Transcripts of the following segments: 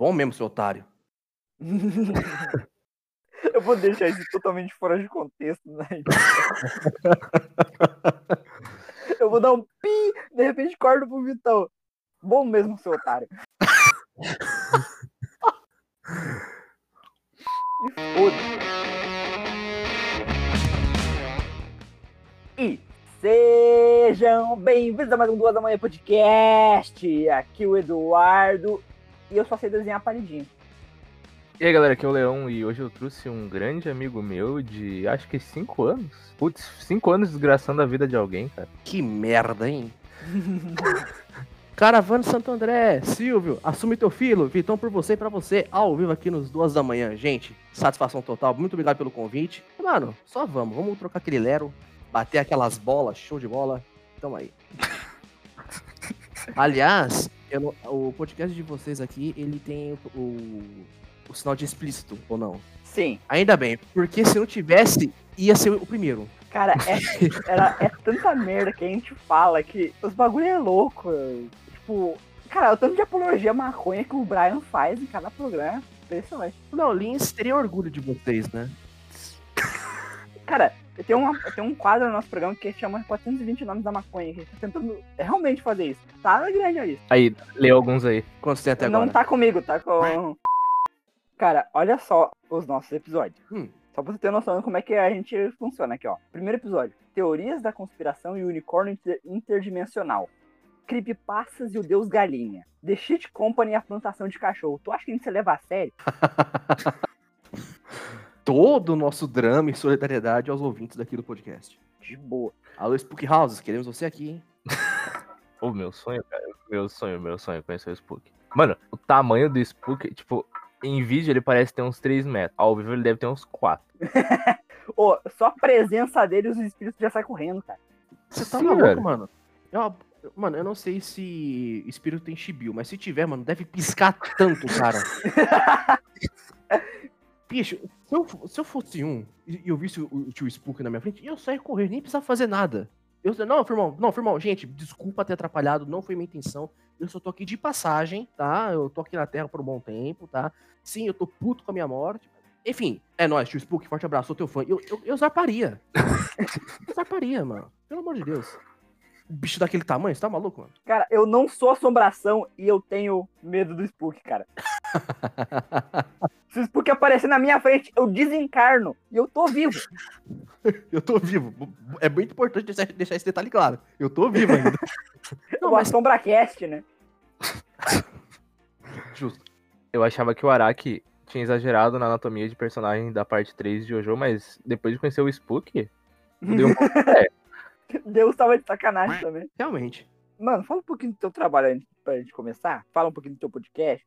Bom mesmo, seu otário. Eu vou deixar isso totalmente fora de contexto, né? Eu vou dar um pi, de repente corto pro Vitão. Bom mesmo, seu otário. E foda-se. E sejam bem-vindos a mais um Duas da Manhã Podcast. Aqui o Eduardo e eu só sei desenhar palidinho. E aí galera, aqui é o Leão e hoje eu trouxe um grande amigo meu de acho que 5 anos. Putz, 5 anos desgraçando a vida de alguém, cara. Que merda, hein? Caravana Santo André, Silvio, assume teu filho, Vitão por você e pra você, ao vivo aqui nos duas da manhã. Gente, satisfação total, muito obrigado pelo convite. Mano, só vamos, vamos trocar aquele lero, bater aquelas bolas, show de bola. Tamo aí. Aliás, eu o podcast de vocês aqui, ele tem o, o, o sinal de explícito, ou não? Sim, Ainda bem, porque se não tivesse, ia ser o primeiro. cara, é, era, é tanta merda que a gente fala que os bagulho é louco. Tipo, cara, o tanto de apologia maconha que o Brian faz em cada programa. Impressionante. Não, Lins teria orgulho de vocês, né? Cara, tem, uma, tem um quadro no nosso programa que chama 420 nomes da maconha. Que a gente tá tentando realmente fazer isso. Tá na grande aí. Aí, lê alguns aí. Quantos tem até Não agora? tá comigo, tá com. Cara, olha só os nossos episódios. Hum. Só pra você ter noção de como é que a gente funciona aqui, ó. Primeiro episódio: Teorias da conspiração e o unicórnio inter- interdimensional. Creepypastas e o Deus Galinha. The Shit Company e a plantação de cachorro. Tu acha que a gente se leva a sério? Todo o nosso drama e solidariedade aos ouvintes daqui do podcast. De boa. Alô, Spook Houses, queremos você aqui, hein? Ô, meu sonho, cara. Meu sonho, meu sonho é conhecer o Spook. Mano, o tamanho do Spook, tipo, em vídeo ele parece ter uns 3 metros. Ao vivo ele deve ter uns 4. Ô, só a presença dele, os espíritos já saem correndo, cara. Você tá Sim, maluco, velho. mano? Eu- mano, eu não sei se espírito tem chibiu, mas se tiver, mano, deve piscar tanto, cara. Bicho, se eu, se eu fosse um e eu visse o, o tio Spook na minha frente, eu saia correr, nem precisava fazer nada. Eu, não, firmão, não, firmão, gente, desculpa ter atrapalhado, não foi minha intenção. Eu só tô aqui de passagem, tá? Eu tô aqui na Terra por um bom tempo, tá? Sim, eu tô puto com a minha morte. Enfim, é nóis, tio Spook, forte abraço, sou teu fã. Eu, eu, eu zarparia. eu zarparia, mano. Pelo amor de Deus. O bicho daquele tamanho, você tá maluco, mano? Cara, eu não sou assombração e eu tenho medo do Spook, cara. Se o Spook aparecer na minha frente, eu desencarno e eu tô vivo. Eu tô vivo. É muito importante deixar, deixar esse detalhe claro. Eu tô vivo ainda. Não, o mas AssombraCast, né? justo. Eu achava que o Araki tinha exagerado na anatomia de personagem da parte 3 de Jojo, mas depois de conhecer o Spook, deu um Deus tava de sacanagem também. Realmente. Mano, fala um pouquinho do teu trabalho antes pra gente começar. Fala um pouquinho do teu podcast,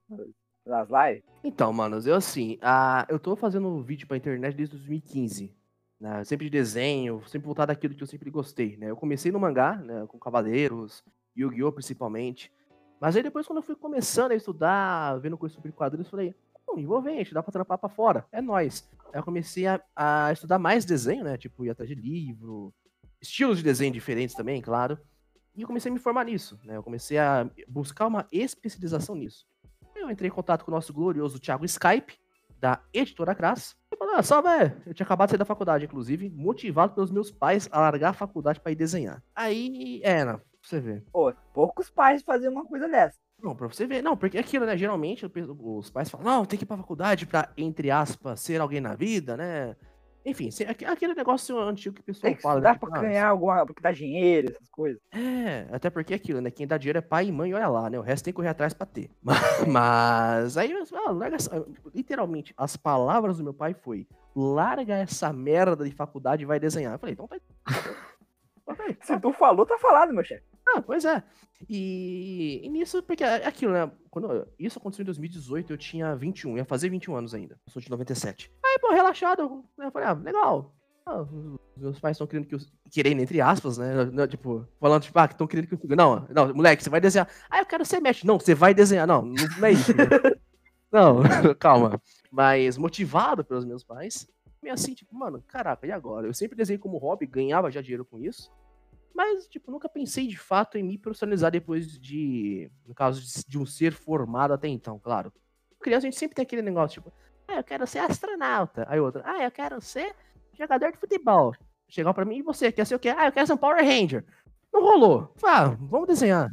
das lives. Então, manos, eu assim, ah, eu tô fazendo vídeo pra internet desde 2015. Né? Sempre de desenho, sempre voltado àquilo que eu sempre gostei, né? Eu comecei no mangá, né? Com Cavaleiros, Yu-Gi-Oh! principalmente. Mas aí depois, quando eu fui começando a estudar, vendo coisas sobre quadrinhos, falei, "Hum, envolvente, dá pra trampar pra fora, é nóis. Aí eu comecei a, a estudar mais desenho, né? Tipo, ir atrás de livro, estilos de desenho diferentes também, claro. E eu comecei a me formar nisso, né? Eu comecei a buscar uma especialização nisso. Eu entrei em contato com o nosso glorioso Thiago Skype, da Editora Crass. E falei, ah, salve, é. eu tinha acabado de sair da faculdade, inclusive, motivado pelos meus pais a largar a faculdade pra ir desenhar. Aí, é, não, pra você ver. Pô, poucos pais fazem uma coisa dessa. Não, pra você ver. Não, porque é aquilo, né? Geralmente os pais falam, não, tem que ir pra faculdade pra, entre aspas, ser alguém na vida, né? Enfim, aque- aquele negócio antigo que o pessoal Tem que fala. estudar né? pra ah, ganhar alguma. pra dar dinheiro, essas coisas. É, até porque é aquilo, né? Quem dá dinheiro é pai e mãe, olha lá, né? O resto tem que correr atrás pra ter. Mas, aí, ah, larga essa- literalmente, as palavras do meu pai foi: larga essa merda de faculdade e vai desenhar. Eu falei, então tá. Se tu falou, tá falado, meu chefe. ah, pois é. E, e nisso, porque é aquilo, né? Quando isso aconteceu em 2018, eu tinha 21, ia fazer 21 anos ainda. Eu sou de 97. Aí, pô, relaxado, né, eu falei, ah, legal. Ah, meus pais estão querendo que eu. Querendo, entre aspas, né? não, Tipo, falando, tipo, ah, que estão querendo que eu. Não, não, moleque, você vai desenhar. Ah, eu quero ser mestre. Não, você vai desenhar. Não, não não é isso. não, calma. Mas motivado pelos meus pais, meio assim, tipo, mano, caraca, e agora? Eu sempre desenhei como hobby, ganhava já dinheiro com isso. Mas, tipo, nunca pensei de fato em me profissionalizar depois de. No caso de, um ser formado até então, claro. criança, a gente sempre tem aquele negócio, tipo, ah, eu quero ser astronauta. Aí outra, ah, eu quero ser jogador de futebol. Chegou pra mim, e você quer ser o quê? Ah, eu quero ser um Power Ranger. Não rolou. Ah, vamos desenhar.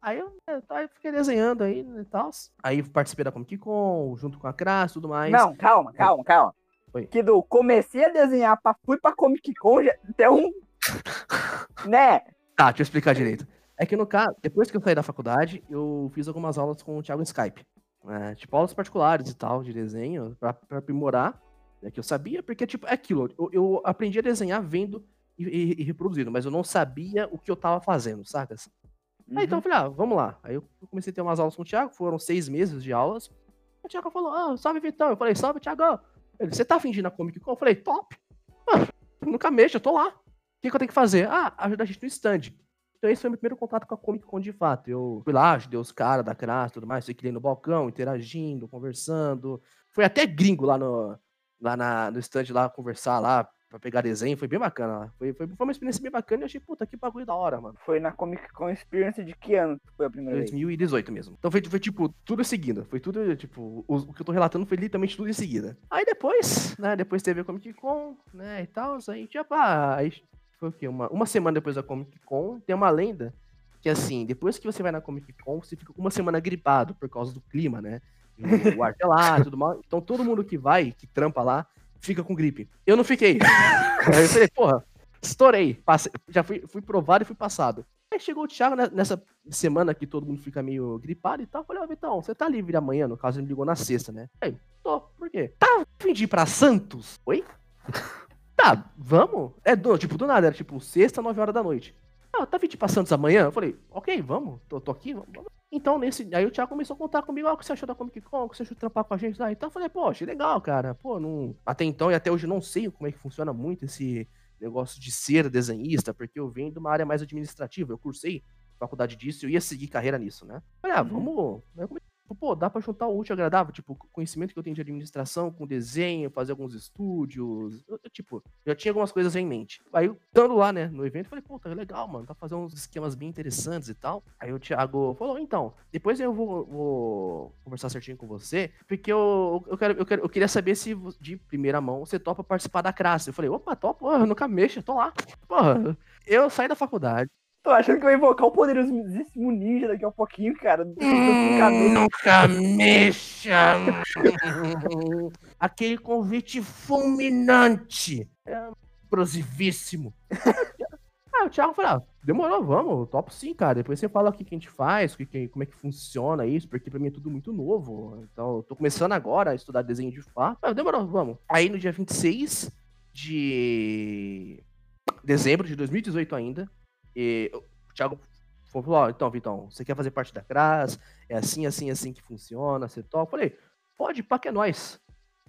Aí eu, eu fiquei desenhando aí né, e tal. Aí participei da Comic Con, junto com a Crass e tudo mais. Não, calma, calma, calma. Oi. Que do comecei a desenhar, pra, fui pra Comic Con, já tem um. né? Tá, deixa eu explicar direito. É que no caso, depois que eu saí da faculdade, eu fiz algumas aulas com o Thiago em Skype. né, tipo, aulas particulares e tal, de desenho, pra, pra aprimorar. Né, que eu sabia, porque, tipo, é aquilo. Eu, eu aprendi a desenhar vendo e, e- e reproduzindo, mas eu não sabia o que eu tava fazendo, sacas? Aí então eu falei, ah, vamos lá. Aí eu comecei a ter umas aulas com o Thiago, foram seis meses de aulas. O Thiago falou, ah, salve Vitão. Eu falei, salve, Thiago. Ele, você tá fingindo a Comic Con? Eu falei, top. Ah, nunca mexo, eu tô lá. O que, que eu tenho que fazer? Ah, ajudar a gente no stand. Então esse foi meu primeiro contato com a Comic Con de fato. Eu fui lá, ajudei os caras da Crass tudo mais, fiquei no balcão, interagindo, conversando. Foi até gringo lá no, lá na, no stand lá, conversar lá, pra pegar desenho, foi bem bacana lá. Foi, foi, foi uma experiência bem bacana e eu achei, puta, que bagulho da hora, mano. Foi na Comic Con Experience de que ano foi a primeira vez? 2018 mesmo. Então foi, foi tipo, tudo em seguida. Foi tudo, tipo, o, o que eu tô relatando foi literalmente tudo em seguida. Aí depois, né, depois teve a Comic Con, né, e tal, aí já pá, aí foi o quê? Uma, uma semana depois da Comic Con, tem uma lenda que assim, depois que você vai na Comic Con, você fica uma semana gripado por causa do clima, né? E O ar gelado e tudo mais. Então todo mundo que vai, que trampa lá, fica com gripe. Eu não fiquei. Aí eu falei, porra, estourei. Passei, já fui, fui provado e fui passado. Aí chegou o Thiago né, nessa semana que todo mundo fica meio gripado e tal. Eu falei, ó, Vitão, você tá livre amanhã? No caso, ele me ligou na sexta, né? Aí, tô, por quê? Tá ir pra Santos? Oi? tá, vamos? É, do, tipo, do nada, era tipo sexta, nove horas da noite. Ah, tá ir pra Santos amanhã? Eu falei, ok, vamos, tô, tô aqui, vamos. vamos. Então, nesse. Aí o Thiago começou a contar comigo, ó, o que você achou da Comic Con, o que você achou de trampar com a gente lá. Então eu falei, achei legal, cara. Pô, não. Até então e até hoje eu não sei como é que funciona muito esse negócio de ser desenhista, porque eu venho de uma área mais administrativa. Eu cursei faculdade disso, eu ia seguir carreira nisso, né? Falei, ah, vamos. Aí eu comecei, Pô, dá pra juntar o útil agradável, tipo, conhecimento que eu tenho de administração com desenho, fazer alguns estúdios. eu- eu, tipo, já tinha algumas coisas em mente. Aí, estando lá, né, no evento, falei, pô, tá legal, mano, tá fazendo uns esquemas bem interessantes e tal. Aí o Thiago falou, então, depois eu vou, vou conversar certinho com você, porque eu, eu, quero, eu, quero, eu queria saber se de primeira mão você topa participar da classe. Eu falei, opa, topa, porra, nunca mexo, tô lá. Porra, eu saí da faculdade. Tô achando que vai invocar o poderosíssimo ninja daqui a pouquinho, cara. Hum, nunca mexa. Aquele convite fulminante. É, explosivíssimo. Ah, o Thiago falou, ah, demorou, vamos, topo sim, cara. Depois você fala o que, que a gente faz, que, que- como é que funciona isso, porque pra mim é tudo muito novo. Então, eu tô começando agora a estudar desenho de fato. Ah, demorou, vamos. Aí no dia 26 de dezembro de 2018 ainda, e o Thiago falou, ó, então, Vitão, você quer fazer parte da CRAS? É assim, assim, assim que funciona, você topa? Eu falei, pode, pá que é nóis.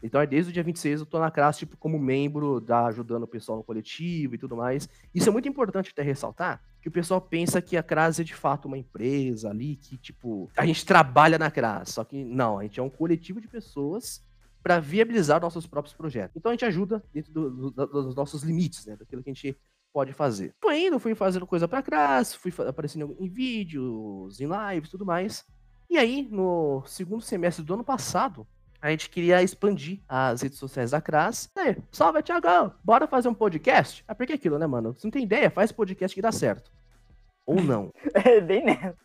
Então, é desde o dia 26 eu tô na CRAS, tipo, como membro, da, ajudando o pessoal no coletivo e tudo mais. Isso é muito importante até ressaltar, que o pessoal pensa que a CRAS é de fato uma empresa ali, que, tipo, a gente trabalha na CRAS. Só que não, a gente é um coletivo de pessoas para viabilizar nossos próprios projetos. Então a gente ajuda dentro do- do- dos nossos limites, né? Daquilo que a gente pode fazer. Fui indo, fui fazendo coisa pra trás, fui aparecendo em vídeos, em lives, tudo mais. E aí, no segundo semestre do ano passado, a gente queria expandir as redes sociais da CRAS. Aí, salve, Thiagão! Bora fazer um podcast? Ah, porque aquilo, né, mano? Você não tem ideia? Faz podcast que dá certo. Ou não. É bem nessa.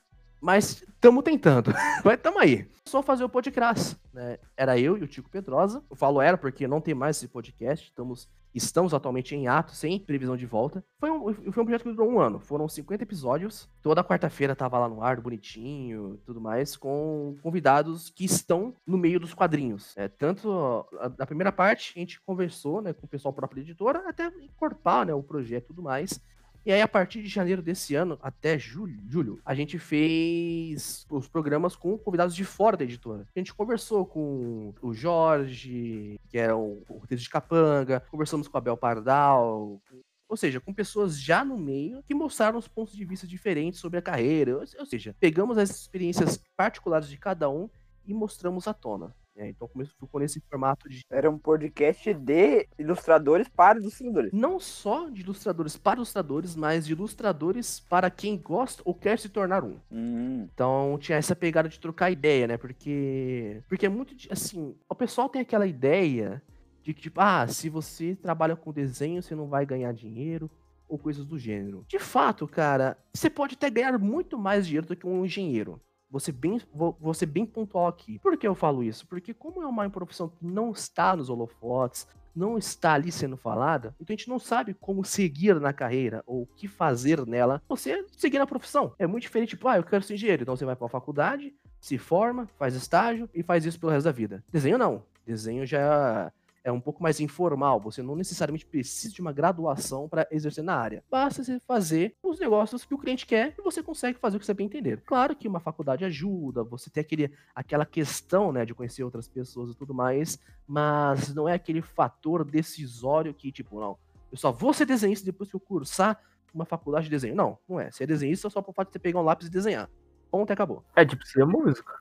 Mas estamos tentando. Mas tamo aí. Só fazer o podcast, né? Era eu e o Tico Pedrosa. Eu falo era porque não tem mais esse podcast. Estamos, estamos atualmente em ato, sem previsão de volta. Foi um, foi um projeto que durou um ano. Foram 50 episódios. Toda quarta-feira tava lá no ar, bonitinho tudo mais, com convidados que estão no meio dos quadrinhos. É, tanto na primeira parte, a gente conversou né, com o pessoal próprio da editora, até encorpar né, o projeto e tudo mais. E aí, a partir de janeiro desse ano até julho, julho, a gente fez os programas com convidados de fora da editora. A gente conversou com o Jorge, que era o o roteiro de Capanga, conversamos com a Bel Pardal, ou seja, com pessoas já no meio que mostraram os pontos de vista diferentes sobre a carreira. Ou ou seja, pegamos as experiências particulares de cada um e mostramos à tona. É, então começou, ficou nesse formato de. Era um podcast de ilustradores para ilustradores. Não só de ilustradores para ilustradores, mas de ilustradores para quem gosta ou quer se tornar um. Hum. Então tinha essa pegada de trocar ideia, né? Porque. Porque é muito. Assim, o pessoal tem aquela ideia de que, tipo, ah, se você trabalha com desenho, você não vai ganhar dinheiro. Ou coisas do gênero. De fato, cara, você pode até ganhar muito mais dinheiro do que um engenheiro. Você bem, vou, ser bem pontual aqui. Por que eu falo isso? Porque como é uma profissão que não está nos holofotes, não está ali sendo falada, então a gente não sabe como seguir na carreira ou o que fazer nela. Você seguir na profissão. É muito diferente, tipo, ah, eu quero ser engenheiro. Então você vai pra faculdade, se forma, faz estágio e faz isso pelo resto da vida. Desenho não. Desenho já é um pouco mais informal. Você não necessariamente precisa de uma graduação para exercer na área. Basta você fazer os negócios que o cliente quer e você consegue fazer o que você bem entender. Claro que uma faculdade ajuda, você tem aquele, aquela questão né, de conhecer outras pessoas e tudo mais, mas não é aquele fator decisório que, tipo, não, eu só vou ser desenhista depois que eu cursar uma faculdade de desenho. Não, não é. Ser desenhista é só por fato de você pegar um lápis e desenhar. Ponto e acabou. É tipo ser música.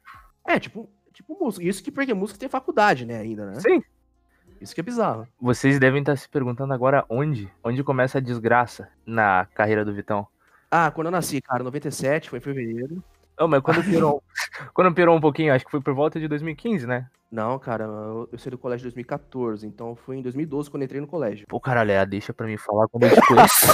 É, tipo, tipo música. Isso que porque música tem faculdade, né, ainda, né? Sim. Isso que é bizarro. Vocês devem estar se perguntando agora onde? Onde começa a desgraça na carreira do Vitão? Ah, quando eu nasci, cara, 97, foi em fevereiro. Não, mas quando pirou, quando pirou um pouquinho, acho que foi por volta de 2015, né? Não, cara, eu, eu saí do colégio em 2014, então foi em 2012 quando eu entrei no colégio. Pô, caralho, é, deixa pra mim falar quando eu te conheço.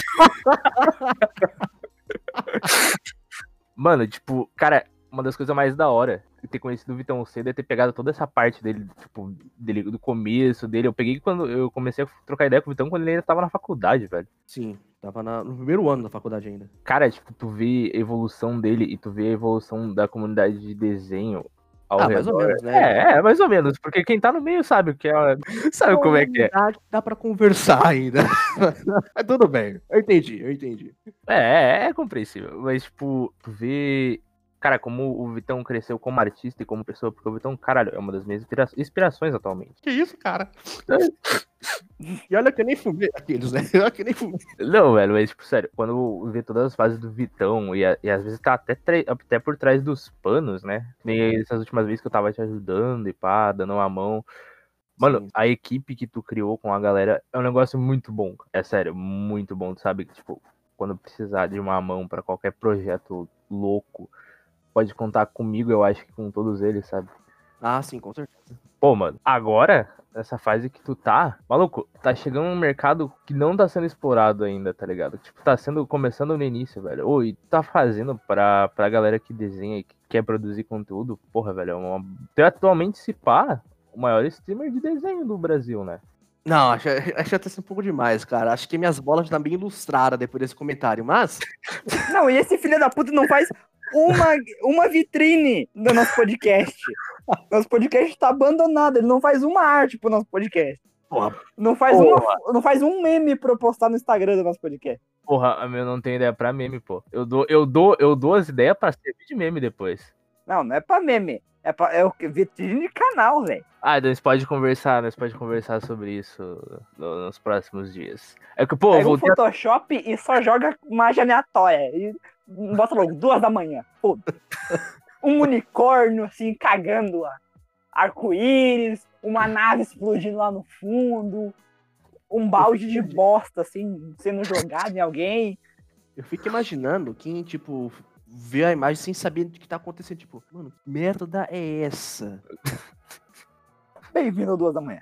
Mano, tipo, cara, uma das coisas mais da hora ter conhecido o Vitão cedo é ter pegado toda essa parte dele, tipo, dele, do começo dele. Eu peguei quando eu comecei a trocar ideia com o Vitão quando ele ainda tava na faculdade, velho. Sim, tava na- no primeiro ano da faculdade ainda. Cara, tipo, tu vê a evolução dele e tu vê a evolução da comunidade de desenho ao ah, redor. mais ou menos, né? É, é, mais ou menos, porque quem tá no meio sabe o que é, sabe como é que é. Comunidade Dá pra conversar ainda. Tudo bem, eu entendi, eu entendi. É, é, é compreensível, mas tipo, tu vê, cara, como o Vitão cresceu como artista e como pessoa, porque o Vitão, caralho, é uma das minhas inspira- inspirações atualmente. Que isso, cara? e olha que eu nem fumei aqueles, né? Olha que eu nem fumei. Não, velho, mas tipo, sério, quando vê todas as fases do Vitão e, a- e às vezes tá até, até por trás dos panos, né? Nem essas últimas vezes que eu tava te ajudando e pá, dando uma mão. Mano, Sim. a equipe que tu criou com a galera é um negócio muito bom. É sério, muito bom. Tu sabe que, tipo, quando precisar de uma mão pra qualquer projeto louco, pode contar comigo, eu acho que com todos eles, sabe? Ah, sim, com certeza. Pô, mano, agora, nessa fase que tu tá, maluco, tá chegando um mercado que não tá sendo explorado ainda, tá ligado? Tipo, tá sendo, começando no início, velho. Ô, e tu tá fazendo pra, pra galera que desenha e que quer produzir conteúdo, porra, velho, é uma... Tu é atualmente, se pá, o maior streamer de desenho do Brasil, né? Não, acho, acho até ser um pouco demais, cara. Acho que minhas bolas já estão bem ilustradas depois desse comentário, mas. Não, e esse filho da puta não faz uma, uma vitrine do nosso podcast. Nosso podcast tá abandonado, ele não faz uma arte pro nosso podcast. Porra. Não faz, Porra. uma, não faz um meme pra eu postar no Instagram do nosso podcast. Porra, eu não tenho ideia pra meme, pô. Eu dou, eu dou, eu dou as ideias pra servir de meme depois. Não, não é pra meme. É, pra, é o? Vitrine de canal, velho. Ah, nós pode conversar, nós pode conversar sobre isso no- nos próximos dias. É que, pô, Pega voltei a Photoshop e só joga imagem aleatória. E bota logo, duas da manhã. Foda. Um unicórnio, assim, cagando a arco-íris, uma nave explodindo lá no fundo, um balde de bosta, assim, sendo jogado em alguém. Eu fico imaginando quem, tipo, vê a imagem sem saber o que tá acontecendo. Tipo, mano, que merda é essa? Bem-vindo duas da manhã.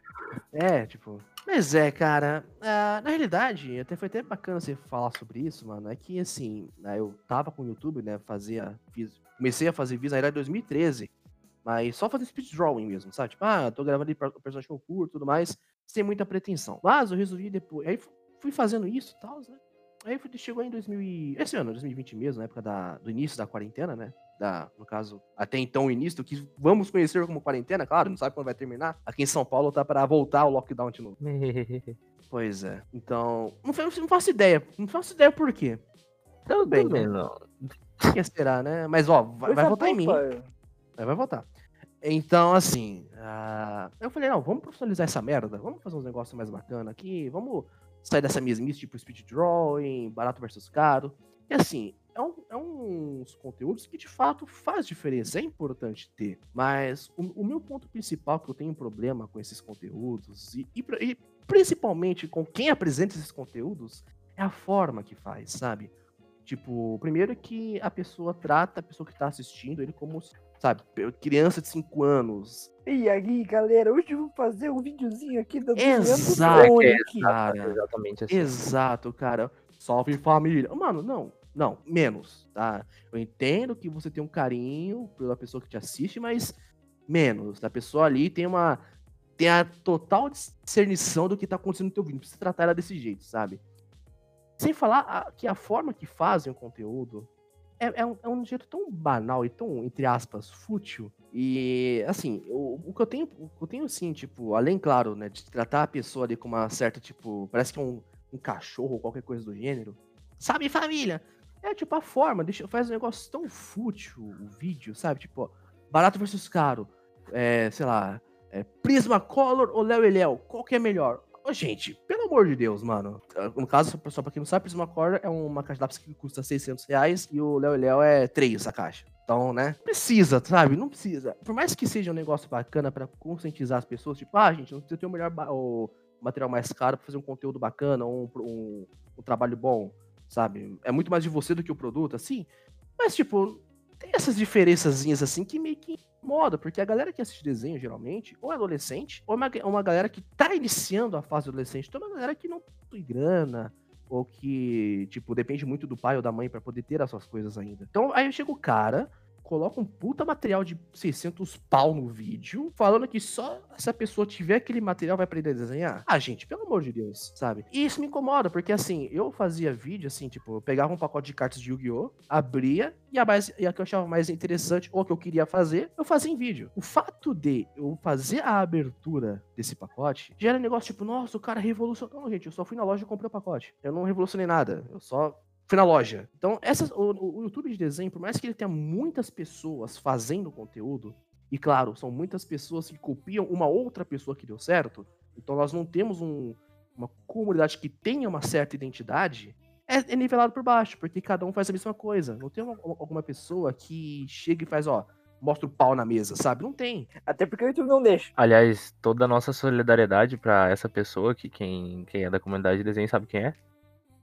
É, tipo. Mas é, cara, ah, na realidade, até foi até bacana você falar sobre isso, mano. É que assim, né, eu tava com o YouTube, né? Fazia. Fiz, comecei a fazer vídeos na era de 2013. Mas só fazer speed drawing mesmo, sabe? Tipo, ah, tô gravando ali pra o personagem que eu curto e tudo mais, sem muita pretensão. Mas eu resolvi depois. Aí fu- fui fazendo isso e tal, né? Aí fui- chegou em 2000 e- esse ano, 2020 mesmo, na época da, do início da quarentena, né? Da, no caso, até então o início do que vamos conhecer como quarentena, claro, não sabe quando vai terminar. Aqui em São Paulo tá para voltar o lockdown de novo. Pois é. Então, não, não faço ideia. Não faço ideia por quê. Tudo bem, né? não. Por que será, né? Mas, ó, vai, vai votar em mim. Vai, vai votar. Então, assim, ah, eu falei, não, vamos profissionalizar essa merda. Vamos fazer uns negócios mais bacanas aqui. Vamos sair dessa mesmice, tipo speed drawing, barato versus caro. E assim, é, um, é uns conteúdos que de fato faz diferença, é importante ter. Mas o, o meu ponto principal que eu tenho problema com esses conteúdos, e, e, e principalmente com quem apresenta esses conteúdos, é a forma que faz, sabe? Tipo, primeiro que a pessoa trata a pessoa que tá assistindo ele como, sabe, criança de 5 anos. E aí, galera, hoje eu vou fazer um videozinho aqui do Exato, É, cara. Exatamente assim. Exato, cara. Salve família. Mano, não, não, menos, tá? Eu entendo que você tem um carinho pela pessoa que te assiste, mas menos. A pessoa ali tem uma. Tem a total discernição do que tá acontecendo no teu vídeo. Não precisa tratar ela desse jeito, sabe? Sem falar a- que a forma que fazem o conteúdo é, é um, é um jeito tão banal e tão, entre aspas, fútil. E, assim, o, o que eu tenho, o que eu tenho, assim, tipo, além, claro, né, de tratar a pessoa ali com uma certa, tipo, parece que é um, um cachorro ou qualquer coisa do gênero. Sabe, família? É, tipo, a forma, deixa, faz um negócio tão fútil o vídeo, sabe? Tipo, ó, barato versus caro. É, sei lá, é, Prismacolor ou Léo e Léo? Qual que é melhor? Ô, gente, pelo amor de Deus, mano. No caso, só pra quem não sabe, Prismacolor é uma caixa de lápis que custa 600 reais e o Léo e Léo é 3 a caixa. Então, né? Precisa, sabe? Não precisa. Por mais que seja um negócio bacana pra conscientizar as pessoas, tipo, ah, gente, não precisa ter o melhor o material mais caro pra fazer um conteúdo bacana ou um, um, um trabalho bom, sabe? É muito mais de você do que o produto, assim. Mas, tipo, tem essas diferençazinhas assim que meio que incomoda, porque a galera que assiste desenho, geralmente, ou é adolescente, ou é uma, uma galera que tá iniciando a fase adolescente, então é uma galera que não tem grana, ou que, tipo, depende muito do pai ou da mãe pra poder ter as suas coisas ainda. Então aí chega o cara, coloca um puta material de 600 pau no vídeo, falando que só se a pessoa tiver aquele material vai aprender a desenhar. Ah, gente, pelo amor de Deus, sabe? E isso me incomoda, porque assim, eu fazia vídeo assim, tipo, eu pegava um pacote de cartas de Yu-Gi-Oh!, abria, e a, mais, e a que eu achava mais interessante, ou a que eu queria fazer, eu fazia em vídeo. O fato de eu fazer a abertura desse pacote, já era um negócio tipo, nossa, o cara revolucionou. Não, gente, eu só fui na loja e comprei o pacote. Eu não revolucionei nada, eu só fui na loja. Então, essas, o, o- YouTube de desenho, por mais que ele tenha muitas pessoas fazendo conteúdo, e claro, são muitas pessoas que copiam uma outra pessoa que deu certo, então nós não temos um- uma comunidade que tenha uma certa identidade, é, é nivelado por baixo, porque cada um faz a mesma coisa. Não tem uma- alguma pessoa que chega e faz, ó, mostra o pau na mesa, sabe? Não tem. Até porque o YouTube não deixa. Aliás, toda a nossa solidariedade pra essa pessoa, que quem, quem é da comunidade de desenho sabe quem é.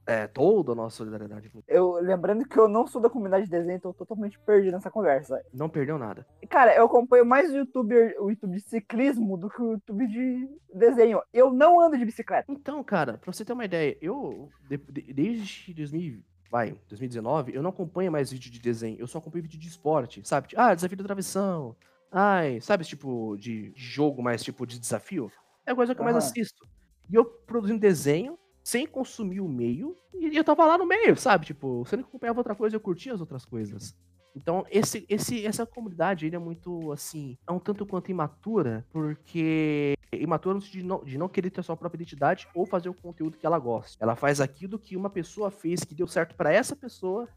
É toda a nossa solidariedade. Eu, lembrando que eu não sou da comunidade de desenho, então eu tô totalmente perdido nessa conversa. Não perdeu nada. Cara, eu acompanho mais o YouTuber, o YouTube de ciclismo do que o YouTube de desenho. Eu não ando de bicicleta. Então, cara, pra você ter uma ideia, eu, de- de- desde 2000, vai, 2019, eu não acompanho mais vídeo de desenho, eu só acompanho vídeo de esporte, sabe? Tipo, Ah, desafio da travessão. Ai, sabe esse tipo de jogo mais tipo de desafio? É a coisa que eu mais assisto. E eu produzindo desenho, sem consumir o meio, e eu tava lá no meio, sabe? Tipo, sendo que acompanhava outra coisa, eu curtia as outras coisas. Então, esse, esse, essa comunidade, ele é muito, assim, é um tanto quanto imatura, porque imatura no sentido de não, de não querer ter sua própria identidade ou fazer o conteúdo que ela gosta. Ela faz aquilo que uma pessoa fez, que deu certo pra essa pessoa,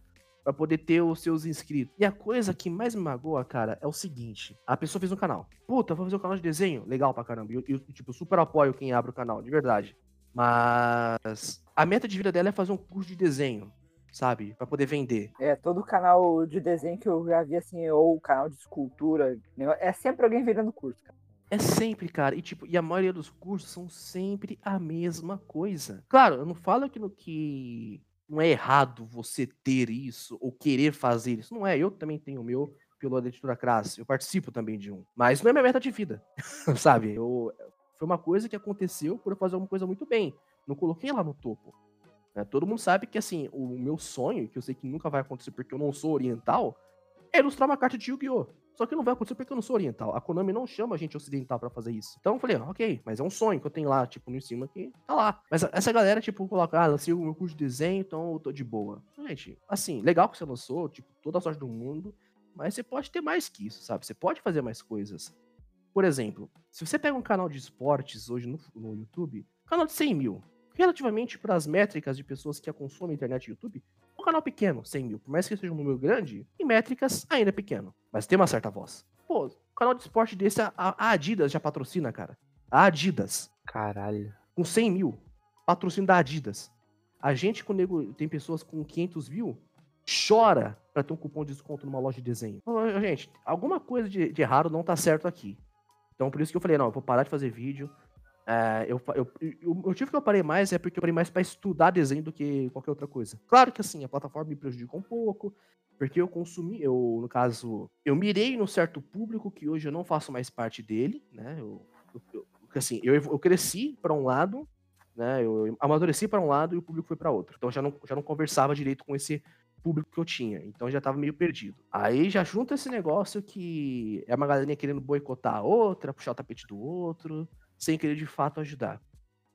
pra poder ter os seus inscritos. E a coisa que mais me magoa, cara, é o seguinte: a pessoa fez um canal. Puta, vou fazer um canal de desenho? Legal pra caramba. E eu, tipo, super apoio quem abre o canal, de verdade. Mas a meta de vida dela é fazer um curso de desenho, sabe? Pra poder vender. É, todo canal de desenho que eu já vi, assim, ou canal de escultura, negócio- é sempre alguém vendendo curso, cara. É sempre, cara. E, tipo, e a maioria dos cursos são sempre a mesma coisa. Claro, eu não falo que, no, que não é errado você ter isso ou querer fazer isso. Não é. Eu também tenho o meu pela editora Crass. Eu participo também de um. Mas não é minha meta de vida. sabe? Eu, foi uma coisa que aconteceu por eu fazer uma coisa muito bem. Não coloquei lá no topo. né? Todo mundo sabe que, assim, o meu sonho, que eu sei que nunca vai acontecer porque eu não sou oriental, é ilustrar uma carta de Yu-Gi-Oh! Só que não vai acontecer porque eu não sou oriental. A Konami não chama a gente ocidental pra fazer isso. Então eu falei, ah, ok, mas é um sonho que eu tenho lá, tipo, no cima que tá lá. Mas essa galera, tipo, coloca, ah, lancei o meu curso de desenho, então eu tô de boa. Gente, assim, legal que você lançou, tipo, toda a sorte do mundo, mas você pode ter mais que isso, sabe? Você pode fazer mais coisas. Por exemplo, se você pega um canal de esportes hoje no, no YouTube, canal de 100 mil, relativamente para as métricas de pessoas que a consomem internet e YouTube, um canal pequeno, 100 mil, por mais que seja um número grande, em métricas ainda é pequeno, mas tem uma certa voz. Pô, canal de esporte desse, a, a Adidas já patrocina, cara. A Adidas, Caralho. com 100 mil, patrocínio da Adidas. A gente, com nego, tem pessoas com 500 mil, chora pra ter um cupom de desconto numa loja de desenho. Gente, alguma coisa de, de errado não tá certo aqui. Então por isso que eu falei, não, eu vou parar de fazer vídeo. É, eu, eu, eu- o motivo que eu parei mais é porque eu parei mais pra estudar desenho do que qualquer outra coisa. Claro que assim, a plataforma me prejudicou um pouco, porque eu consumi, eu, no caso, eu mirei num certo público que hoje eu não faço mais parte dele, né? Eu, eu- assim, eu, eu cresci para um lado, né? Eu amadureci para um lado e o público foi para outro. Então já não, já não conversava direito com esse público que eu tinha. Então eu já tava meio perdido. Aí já junta esse negócio que é uma galerinha querendo boicotar a outra, puxar o tapete do outro, sem querer de fato ajudar.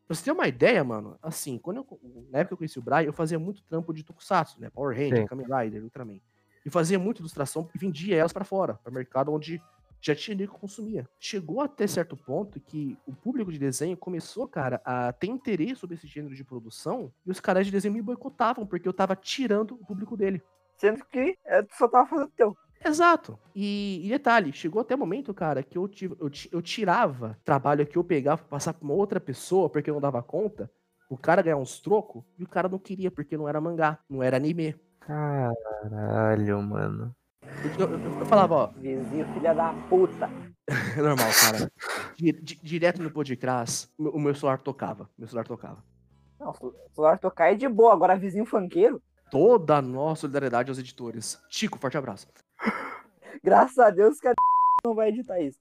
Pra você ter uma ideia, mano, assim, quando eu, na época que eu conheci o Brian, eu fazia muito trampo de Tokusatsu, né? Power Ranger, Sim. Kamen Rider, Ultraman. E fazia muita ilustração e vendia elas pra fora, para mercado onde já tinha nego que consumia. Chegou até certo ponto que o público de desenho começou, cara, a ter interesse sobre esse gênero de produção e os caras de desenho me boicotavam porque eu tava tirando o público dele. Sendo que é, tu só tava fazendo teu. Exato. E, e detalhe, chegou até o momento, cara, que eu, tive, eu, eu tirava trabalho que eu pegava pra passar pra uma outra pessoa porque eu não dava conta, o cara ganhar uns trocos, e o cara não queria porque não era mangá, não era anime. Caralho, mano. Eu, eu- eu falava, ó, Vizinho, filha da puta. é normal, cara. Di- di- direto no podcast, o meu- o meu celular tocava. Meu celular tocava. Não, o celular tocar é de boa. Agora, vizinho funkeiro, Toda a nossa solidariedade aos editores. Chico, forte abraço. graças a Deus que a não vai editar isso.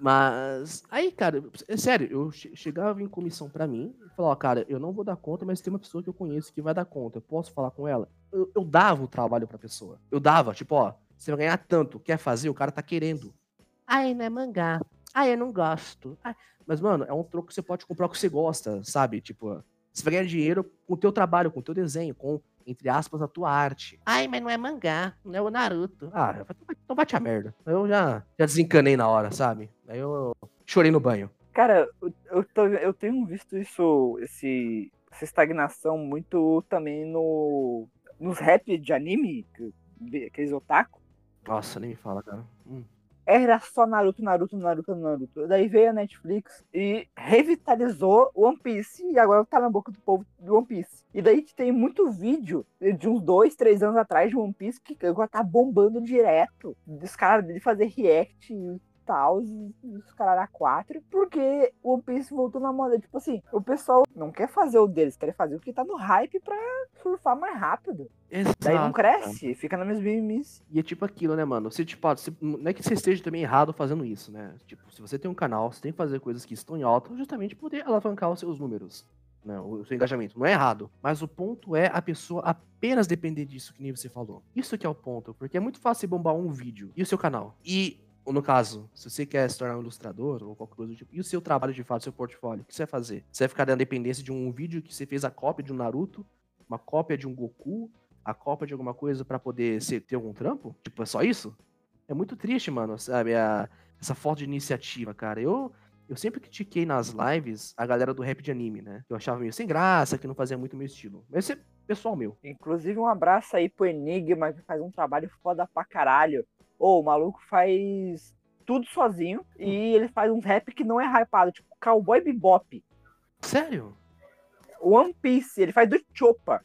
Mas aí, cara, é sério, eu che- chegava em comissão pra mim e falava, cara, eu não vou dar conta, mas tem uma pessoa que eu conheço que vai dar conta. Eu posso falar com ela? Eu, eu dava o trabalho pra pessoa. Eu dava, tipo, ó, você vai ganhar tanto, quer fazer? O cara tá querendo. Ai, não é mangá. Ai, eu não gosto. Ai. Mas, mano, é um troco que você pode comprar o que você gosta, sabe? Tipo, você vai ganhar dinheiro com o teu trabalho, com o teu desenho, com, entre aspas, a tua arte. Ai, mas não é mangá, não é o Naruto. Ah, então bate a merda. Eu já, já desencanei na hora, sabe? Aí eu chorei no banho. Cara, eu, eu, tô- eu tenho visto isso, esse, essa estagnação muito também no, nos rap de anime, que- aqueles otaku. Nossa, nem me fala, cara. Hum. Era só Naruto, Naruto, Naruto, Naruto. Daí veio a Netflix e revitalizou One Piece e agora tá na boca do povo do One Piece. E daí tem muito vídeo de uns dois, três anos atrás de One Piece que agora tá bombando direto. Dos caras de fazer react tal, os caras a quatro, porque o One Piece voltou na moda. Tipo assim, o pessoal não quer fazer o deles, quer fazer o que tá no hype pra surfar mais rápido. Daí não Exato, cresce, fica na mesmice. E é tipo aquilo, né, mano? Você, tipo, você- não é que você esteja também errado fazendo isso, né? Tipo, se você tem um canal, você tem que fazer coisas que estão em alta justamente pra poder alavancar os seus números. Né, o seu engajamento. Não é errado. Mas o ponto é a pessoa apenas depender disso, que nem você falou. Isso que é o ponto. Porque é muito fácil bombar um vídeo e o seu canal. E, ou no caso, se você quer se tornar um ilustrador ou qualquer coisa do tipo, e o seu trabalho de fato, seu portfólio, o que você vai fazer? Você vai ficar na dependência de um vídeo que você fez a cópia de um Naruto, uma cópia de um Goku, a cópia de alguma coisa pra poder ser, ter algum trampo? Tipo, é só isso? É muito triste, mano, sabe? A- essa falta de iniciativa, cara. Eu, eu sempre critiquei nas lives a galera do rap de anime, né? Eu achava meio sem graça, que não fazia muito meu estilo. Mas isso é pessoal meu. Inclusive, um abraço aí pro Enigma, que faz um trabalho foda pra caralho. Ô, o maluco faz tudo sozinho e ele faz uns rap que não é hypado, tipo Cowboy Bebop. Sério? One Piece, ele faz do Chopa.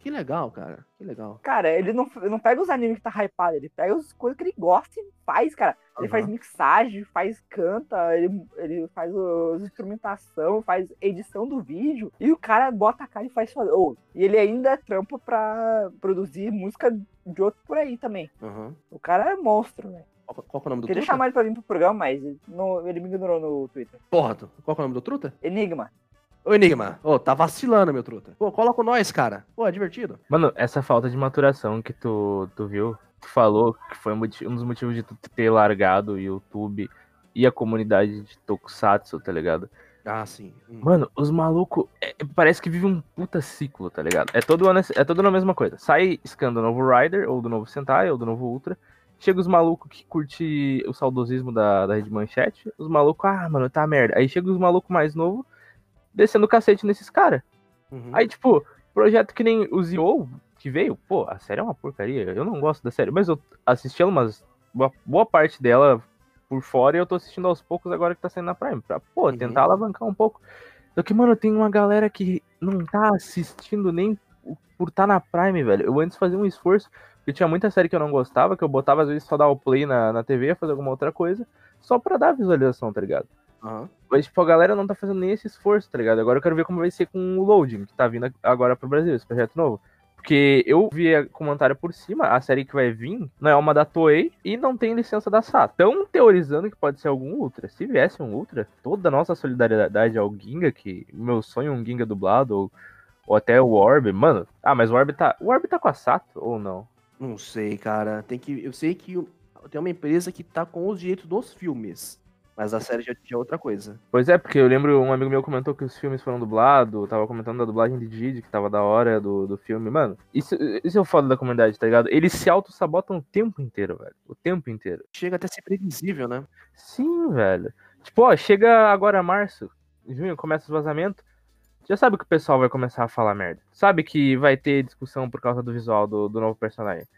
Que legal, cara. Que legal. Cara, ele não, ele não pega os animes que tá hypado, ele pega as coisas que ele gosta e faz, cara. Ele Aham. faz mixagem, faz canta, ele, ele faz instrumentação, faz edição do vídeo. E o cara bota a cara e faz. Ô, e ele ainda trampa pra produzir música de outro por aí também. Aham. O cara é monstro, né? Qual, é o nome do Queria truta? chamar ele pra vir pro programa, mas não- ele me ignorou no Twitter. Porra, tu- qual que é o nome do truta? Enigma. Ô, Enigma. Ô, tá vacilando, meu truta. Pô, cola com nós, cara. Pô, é divertido. Mano, essa falta de maturação que tu, tu viu, tu falou que foi um, um dos motivos de tu ter largado o YouTube e a comunidade de Tokusatsu, tá ligado? Ah, sim. Hum. Mano, os malucos parece que vive um puta ciclo, tá ligado? É todo ano é todo ano a mesma coisa. Sai scan do novo Rider, ou do novo Sentai, ou do novo Ultra. Chega os malucos que curte o saudosismo da, da Rede Manchete. Os malucos, ah, mano, tá merda. Aí chega os malucos mais novos, descendo o cacete nesses caras. Uhum. Aí, tipo, projeto que nem o Zio que veio, pô, a série é uma porcaria. Eu não gosto da série, mas eu assisti ela umas. Boa, boa parte dela por fora e eu tô assistindo aos poucos agora que tá saindo na Prime. Pra, pô, Uhum. tentar alavancar um pouco. Só que, mano, tem uma galera que não tá assistindo nem por estar tá na Prime, velho. Eu antes fazia um esforço, porque tinha muita série que eu não gostava, que eu botava às vezes só dar o play na, na TV, fazer alguma outra coisa, só pra dar visualização, tá ligado? Aham. Mas, tipo, a galera não tá fazendo nem esse esforço, tá ligado? Agora eu quero ver como vai ser com o Loading, que tá vindo agora pro Brasil, esse projeto novo. Porque eu vi comentário por cima, a série que vai vir não é uma da Toei e não tem licença da SAT. Estão teorizando que pode ser algum Ultra. Se viesse um Ultra, toda a nossa solidariedade ao Ginga, que meu sonho é um Ginga dublado, ou, ou até o Orb, mano. Ah, mas o Orb tá. O Orb tá com a Sato ou não? Não sei, cara. Tem que. Eu sei que tem uma empresa que tá com os direitos dos filmes. Mas a série já tinha outra coisa. Pois é, porque eu lembro, um amigo meu comentou que os filmes foram dublados, tava comentando da dublagem de Didi, que tava da hora do, do filme. Mano, isso, isso é o foda da comunidade, tá ligado? Eles se auto-sabotam o tempo inteiro, velho. O tempo inteiro. Chega até a ser previsível, né? Sim, velho. Tipo, ó, chega agora março, junho, começa os vazamentos. Já sabe que o pessoal vai começar a falar merda. Sabe que vai ter discussão por causa do visual do, do novo personagem.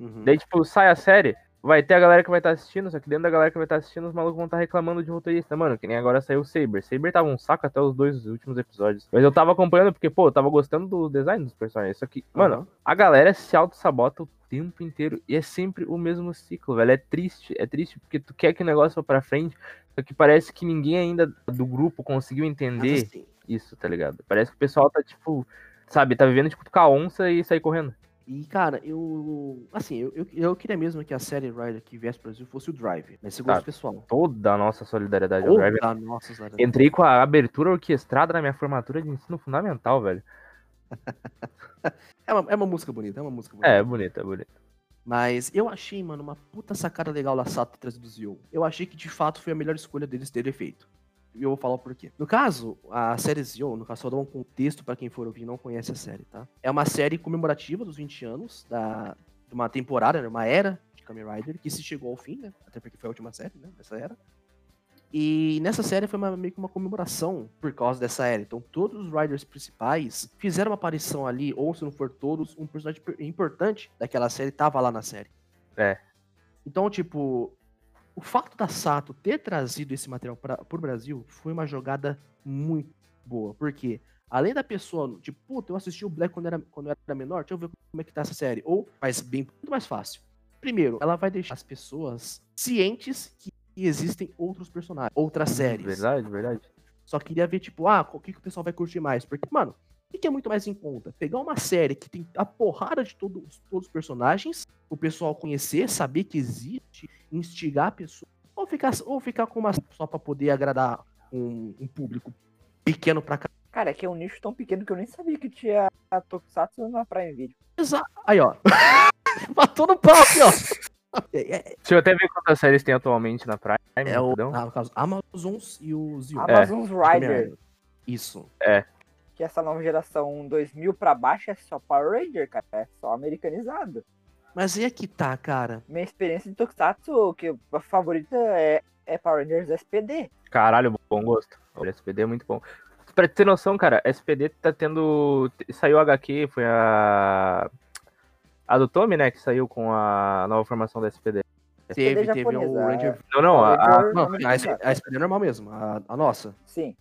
Uhum. Daí, tipo, sai a série, vai ter a galera que vai estar tá assistindo, só que dentro da galera que vai estar tá assistindo, os malucos vão estar tá reclamando de roteirista, mano, que nem agora saiu o Saber. Saber tava um saco até os dois últimos episódios. Mas eu tava acompanhando porque, pô, eu tava gostando do design dos personagens. Só que, mano, a galera se auto-sabota o tempo inteiro e é sempre o mesmo ciclo, velho. É triste, é triste porque tu quer que o negócio vá pra frente, só que parece que ninguém ainda do grupo conseguiu entender assim, isso, tá ligado? Parece que o pessoal tá, tipo, sabe, tá vivendo, tipo, com a onça e sair correndo. E, cara, eu. Assim, eu, eu, eu, queria mesmo que a série Rider que viesse pro Brasil fosse o Drive, mas segundo Tá. pessoal. Toda a nossa solidariedade ao Drive. da nossa solidariedade. Entrei com a abertura orquestrada na minha formatura de ensino fundamental, velho. É uma, é uma música bonita, é uma música bonita. É, bonita, bonita. Mas eu achei, mano, uma puta sacada legal da Sato ter trazido o Zio. Eu achei que de fato foi a melhor escolha deles terem feito. E eu vou falar o porquê. No caso, a série Zio, no caso, só dar um contexto pra quem for ouvir e não conhece a série, tá? É uma série comemorativa dos 20 anos da, de uma temporada, né, uma era de Kamen Rider, que se chegou ao fim, né? Até porque foi a última série, né? Dessa era. E nessa série foi uma- meio que uma comemoração por causa dessa era. Então, todos os Riders principais fizeram uma aparição ali, ou se não for todos, um personagem per- importante daquela série tava lá na série. É. Então, tipo, o fato da Sato ter trazido esse material para pro Brasil foi uma jogada muito boa. Porque, além da pessoa, tipo, puta, eu assisti o Black quando era, quando eu era menor, deixa eu ver como é que tá essa série. Ou, mas bem, muito mais fácil. Primeiro, ela vai deixar as pessoas cientes que existem outros personagens, outras séries. Verdade, verdade. Só queria ver, tipo, ah, o que, que o pessoal vai curtir mais? Porque, mano, o que, é muito mais em conta? Pegar uma série que tem a porrada de todos, todos os personagens, o pessoal conhecer, saber que existe, instigar a pessoa, ou ficar, ou ficar com uma só pra poder agradar um, um público pequeno pra cá. Cara, é que é um nicho tão pequeno que eu nem sabia que tinha a Tokusatsu na Prime Video. Exato. Aí, ó. Matou no pau aqui, ó. É, é- Deixa eu até ver quantas séries tem atualmente na Prime. é o, ah, no caso, Amazons e o Zio. Amazon's Rider, Isso. Que essa nova geração 2000 pra baixo é só Power Ranger, cara. É só americanizado. Mas e aqui tá, cara? Minha experiência de Tokusatsu, que a favorita é, é Power Rangers SPD. Caralho, bom gosto. O SPD é muito bom. Pra ter noção, cara, SPD tá tendo. Saiu a HQ, foi a. A do Tommy, né? Que saiu com a nova formação da SPD. Teve, teve japonesa, o Ranger. Não, não, a, a- Não, a SPD é normal mesmo, a, a nossa. Sim.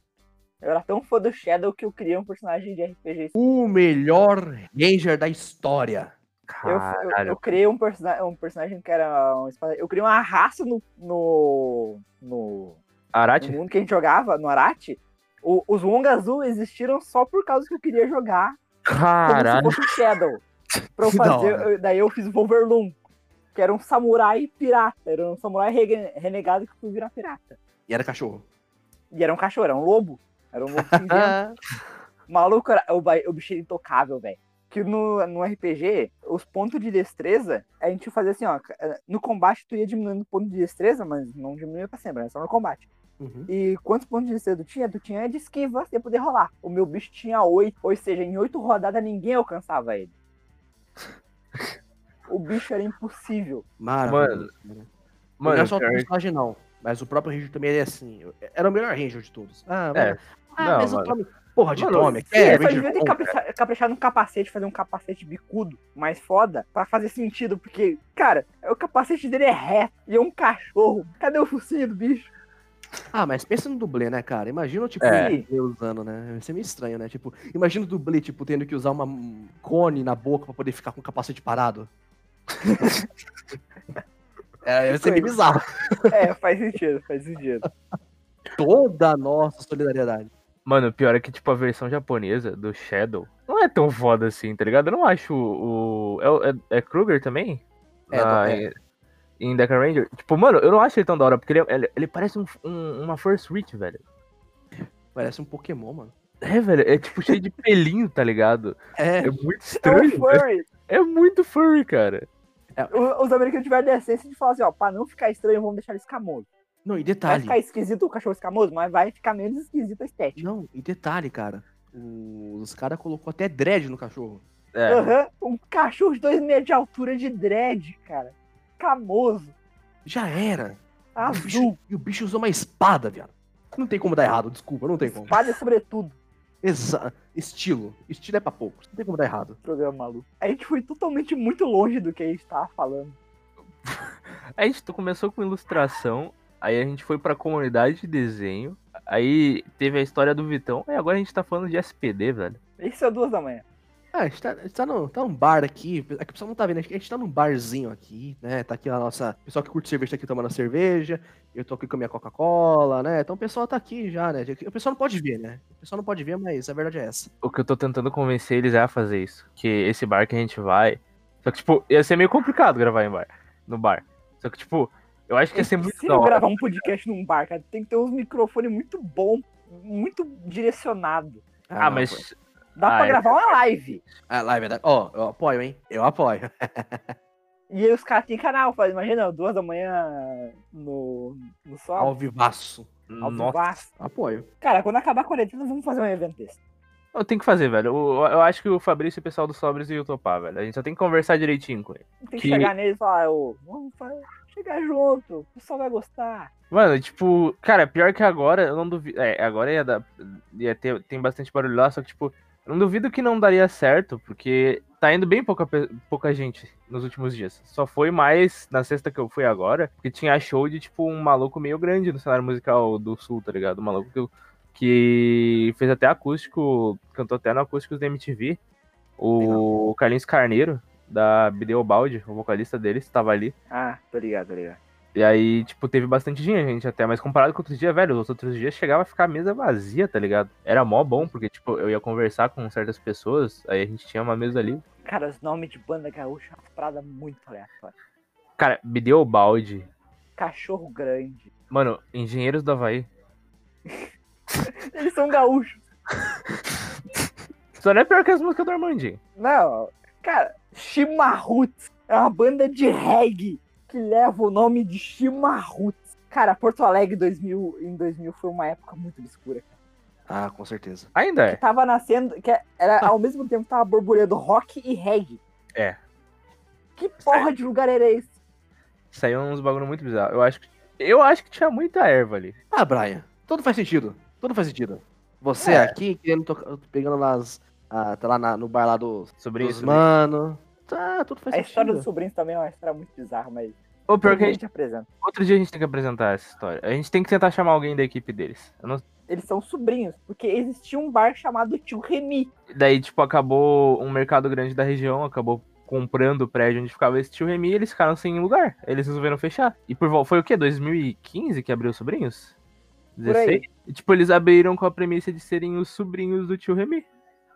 Eu era tão fã do Shadow que eu criei um personagem de RPG. O melhor Ranger da história. Eu, eu, eu criei um, persona um personagem que era um Eu criei uma raça no. no. no, Arate? no mundo que a gente jogava, no Arate. O- os Wong Azul existiram só por causa que eu queria jogar Caralho. como se fosse o Shadow. Pra eu fazer. eu- daí eu fiz o Wolverloom, que era um samurai pirata. Era um samurai renegado que foi virar pirata. E era cachorro. E era um cachorro, era um lobo. Era um lobo cinzento. Maluco, era, o, o bicho era intocável, velho. Que no, no RPG, os pontos de destreza, a gente fazia assim, ó. No combate, tu ia diminuindo o ponto de destreza, mas não diminuía pra sempre, era só no combate. Uhum. E quantos pontos de destreza tu tinha? Tu tinha de esquiva, você ia poder rolar. O meu bicho tinha oito, ou seja, em oito rodadas ninguém alcançava ele. O bicho era impossível. Maravilhoso. Mano, Mano, não é só o personagem, não. Mas o próprio Ranger também é assim. Era o melhor Ranger de todos. Ah, É. ah, Não, mas o mano. Tommy. Porra de Mano, Tommy. É, só Ranger devia ter caprichar num capacete, fazer um capacete bicudo mais foda, pra fazer sentido, porque, cara, o capacete dele é reto e é um cachorro. Cadê o focinho do bicho? Ah, mas pensa no dublê, né, cara? Imagina, tipo, É. o usando, né? Vai ser meio estranho, né? Tipo, imagina o dublê, tipo, tendo que usar uma um cone na boca pra poder ficar com o capacete parado. é, vai ser meio bizarro. É, faz sentido, faz sentido. Toda a nossa solidariedade. Mano, pior é que, tipo, a versão japonesa do Shadow não é tão foda assim, tá ligado? Eu não acho o. é, é, é Kruger também? É, Na- é. Em Deca Ranger? Tipo, mano, eu não acho ele tão da hora, porque ele, é- ele, ele parece um, um- uma First Reach, velho. Parece um Pokémon, mano. É, velho, é tipo cheio de pelinho, tá ligado? É, É muito É um estranho. furry. É muito furry, cara. O- Os americanos tiveram decência de falar assim, ó, pra não ficar estranho, vamos deixar ele escamoso. Não, e Vai detalhe. ficar esquisito o cachorro escamoso, mas vai ficar menos esquisito a estética. Não, e detalhe, cara. Os caras colocou até dread no cachorro. É. Aham, Um cachorro de dois metros de altura de dread, cara. Escamoso. Já era. E o, bicho, Azul. e o bicho usou uma espada, viado. Não tem como dar errado, desculpa, não tem como. Espada sobretudo. Exa estilo. Estilo é pra poucos. Não tem como dar errado. Programa maluco. A gente foi totalmente muito longe do que a gente tava falando. A gente começou com ilustração, aí a gente foi pra comunidade de desenho, aí teve a história do Vitão, e agora a gente tá falando de SPD, velho. Isso é duas da manhã. Ah, a gente tá, a gente tá, no, tá num bar aqui. É que o pessoal não tá vendo. A gente tá num barzinho aqui, né? Tá aqui a nossa. O pessoal que curte cerveja tá aqui tomando a cerveja. Eu tô aqui com a minha Coca-Cola, né? Então o pessoal tá aqui já, né? O pessoal não pode ver, né? O pessoal não pode ver, mas a verdade é essa. O que eu tô tentando convencer eles é a fazer isso. Que esse bar que a gente vai. Só que, tipo, ia ser meio complicado gravar em bar. No bar. Só que, tipo, eu acho que ia ser muito Se eu gravar um podcast num bar, cara, tem que ter uns microfones muito bom, muito direcionado. Ah, não, mas. Dá Ah, pra é. gravar uma live. A live é da... Ó, eu apoio, hein? Eu apoio. E aí os caras têm canal, faz, imagina, duas da manhã no, no sol. Ao vivaço. Ao Nossa. vivaço. Apoio. Cara, quando acabar a quarentena, nós vamos fazer um evento desse. Eu tenho que fazer, velho. Eu, eu acho que o Fabrício e o pessoal do Sobres iam topar, velho. A gente só tem que conversar direitinho com ele. Tem que, Que- chegar neles e falar, ô, vamos fa- chegar junto, o pessoal vai gostar. Mano, tipo, cara, pior que agora, eu não duvido. É, agora ia dar. Ia ter, tem bastante barulho lá, só que, tipo, eu não duvido que não daria certo, porque tá indo bem pouca, pouca gente nos últimos dias. Só foi mais na sexta que eu fui agora, que tinha show de, tipo, um maluco meio grande no cenário musical do sul, tá ligado? Um maluco que, que fez até acústico, cantou até no acústico da MTV. O Carlinhos Carneiro, da Bideobaldi, o vocalista deles, estava ali. Ah, tô ligado, tô ligado. E aí, tipo, teve bastante gente até, mas comparado com outros dias, velho, os outros dias chegava a ficar a mesa vazia, tá ligado? Era mó bom, porque, tipo, eu ia conversar com certas pessoas, aí a gente tinha uma mesa ali. Cara, os nomes de banda gaúcha é uma parada muito aleatória. Cara, balde. Cachorro grande. Mano, Engenheiros do Havaí. Eles são gaúchos. Só não é pior que as músicas do Armandinho. Não, cara, Chimarruts é uma banda de reggae que leva o nome de Chimarruts. Cara, Porto Alegre 2000, em 2000 foi uma época muito obscura. cara. Ah, com certeza. Ainda Que é. tava nascendo, que era ao mesmo tempo tava borbulhando rock e reggae. É. Que porra de lugar era esse? Saiu uns bagulho muito bizarro. Eu acho que. Eu acho que tinha muita erva ali. Ah, Brian, tudo faz sentido. Tudo faz sentido. Você É. aqui, querendo tocar, pegando nas. Ah, tá lá na- no bar lá dos, Sobre dos isso. mano. Tá, tudo faz A sentido. história dos sobrinhos também é uma história muito bizarra, mas Ou pior que a a gente, apresenta. outro dia a gente tem que apresentar essa história. A gente tem que tentar chamar alguém da equipe deles. Não- Eles são sobrinhos, porque existia um bar chamado Tio Remy. Daí, tipo, acabou um mercado grande da região, acabou comprando o prédio onde ficava esse tio Remy e eles ficaram sem lugar. Eles resolveram fechar. E por vol- foi o quê? 2015 que abriu os sobrinhos? Por aí. 16? E, tipo, eles abriram com a premissa de serem os sobrinhos do tio Remy.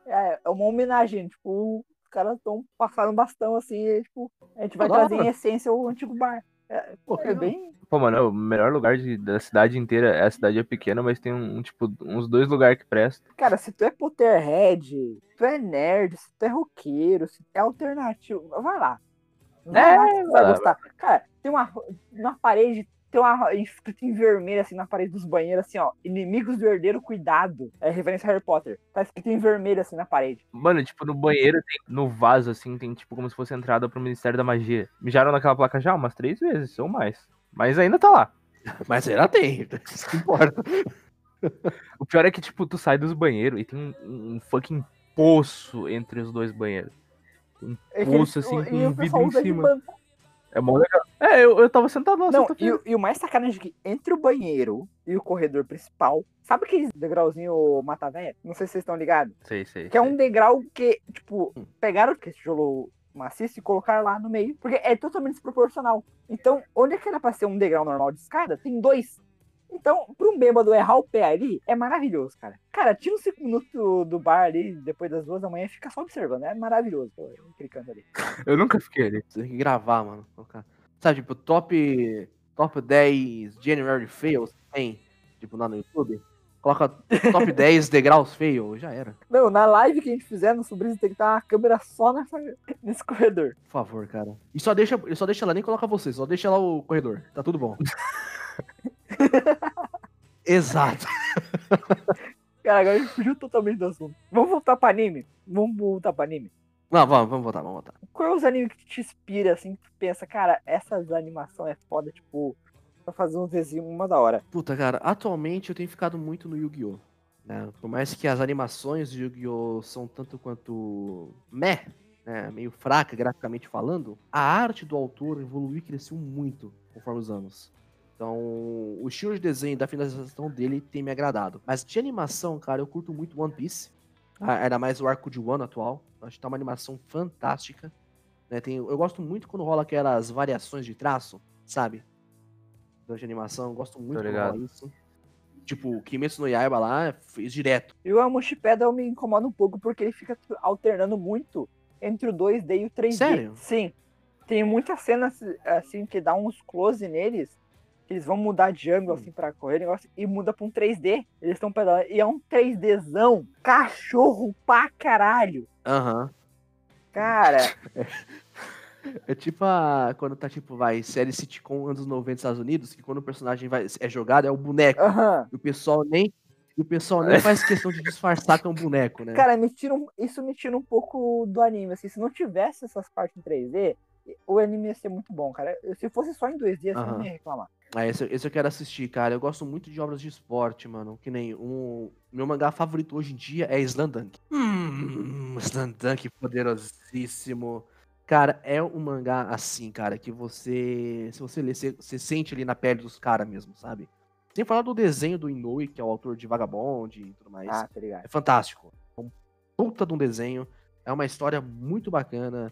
É, é uma homenagem, tipo, os caras estão passando bastão assim, e, tipo, a gente vai Da hora. trazer em essência o antigo bar. É, Pô, é bem. Pô, mano, é o melhor lugar de- da cidade inteira. A cidade é pequena, mas tem um, tipo, uns dois lugares que prestam. Cara, se tu é Potterhead, tu é nerd, se tu é roqueiro, se tu é alternativo, vai lá. Vai É, lá que tu vai vai lá, gostar. Cara, tem uma. Na parede, tem uma escrito em vermelho, assim, na parede dos banheiros, assim, ó. Inimigos do herdeiro, cuidado. É referência a Harry Potter. Tá escrito em vermelho, assim, na parede. Mano, tipo, no banheiro, tem, no vaso, assim, tem, tipo, como se fosse entrada pro Ministério da Magia. Mijaram naquela placa já umas três vezes, ou mais. Mas ainda tá lá. Mas ainda tem. Isso que importa. O pior é que, tipo, tu sai dos banheiros e tem um, um fucking poço entre os dois banheiros. Um É poço, eles- assim, com um vidro em cima. banco. É mó legal. É, eu, eu tava sentado lá. Não, e, o- e o mais sacanagem é que entre o banheiro e o corredor principal, sabe aquele degrauzinho mata véia? Não sei se vocês estão ligados. Sei, sei. Que é um sei. degrau que, tipo, pegaram esse tijolo maciço e colocaram lá no meio, porque é totalmente desproporcional. Então, onde é que era pra ser um degrau normal de escada, tem dois. Então, pra um bêbado errar o pé ali, é maravilhoso, cara. Cara, tira uns 5 minutos do bar ali, depois das duas da manhã, e fica só observando. É maravilhoso, pô, canto ali. Eu nunca fiquei ali. Você tem que gravar, mano. colocar. Sabe, tipo, top, top 10 January Fails tem, tipo, lá no YouTube. Coloca top 10 degraus fail, já era. Não, na live que a gente fizer no Sobrinho tem que estar uma câmera só nessa, nesse corredor. Por favor, cara. E só deixa, só deixa lá, nem coloca você, só deixa lá o corredor. Tá tudo bom. Exato. Cara, agora a gente fugiu totalmente do assunto. Vamos voltar pra anime? Vamos voltar pra anime. Não, vamos, vamos voltar, vamos voltar. Qual é os animes que te inspira, assim, que tu pensa, cara, essas animação é foda, tipo, pra fazer uns desenhos uma da hora. Puta, cara, atualmente eu tenho ficado muito no Yu-Gi-Oh! né? Por mais que as animações de Yu-Gi-Oh! são tanto quanto meh, né? meio fraca graficamente falando, a arte do autor evoluiu e cresceu muito conforme os anos. Então, o estilo de desenho da finalização dele tem me agradado. Mas de animação, cara, eu curto muito One Piece. Ah, Ainda mais o arco de Wano atual. Acho que tá uma animação fantástica. né? Tem, eu gosto muito quando rola aquelas variações de traço, sabe? De animação, eu gosto muito quando ligado. rola isso. Tipo, o Kimetsu no Yaiba lá fez direto. E o Amushi Pedal me incomoda um pouco porque ele fica alternando muito entre o 2D e o 3D. Sério? Sim. Tem muitas cenas, assim, que dá uns close neles, eles vão mudar de ângulo, assim, pra correr, negócio, e muda pra um 3D. Eles estão pedalando, e é um 3Dzão, cachorro pra caralho. Aham. Cara, É tipo a, quando tá tipo, vai, série sitcom anos 90 Estados Unidos, que quando o personagem vai, é jogado é o boneco. aham. E o pessoal nem. O pessoal nem faz questão de disfarçar que é um boneco, né? Cara, me tira um- isso me tira um pouco do anime. Assim, se não tivesse essas partes em 3D, o anime ia ser muito bom, cara. Se fosse só em 2D, assim, eu não ia reclamar. Ah, esse, esse eu quero assistir, cara. Eu gosto muito de obras de esporte, mano. Que nem um. Meu mangá favorito hoje em dia é Slandunk. Hum, Slandunk poderosíssimo. Cara, é um mangá assim, cara, que você. Se você ler, você, você sente ali na pele dos caras mesmo, sabe? Sem falar do desenho do Inoue, que é o autor de Vagabond e tudo mais. Ah, tá ligado. É fantástico. É um puta de um desenho. É uma história muito bacana.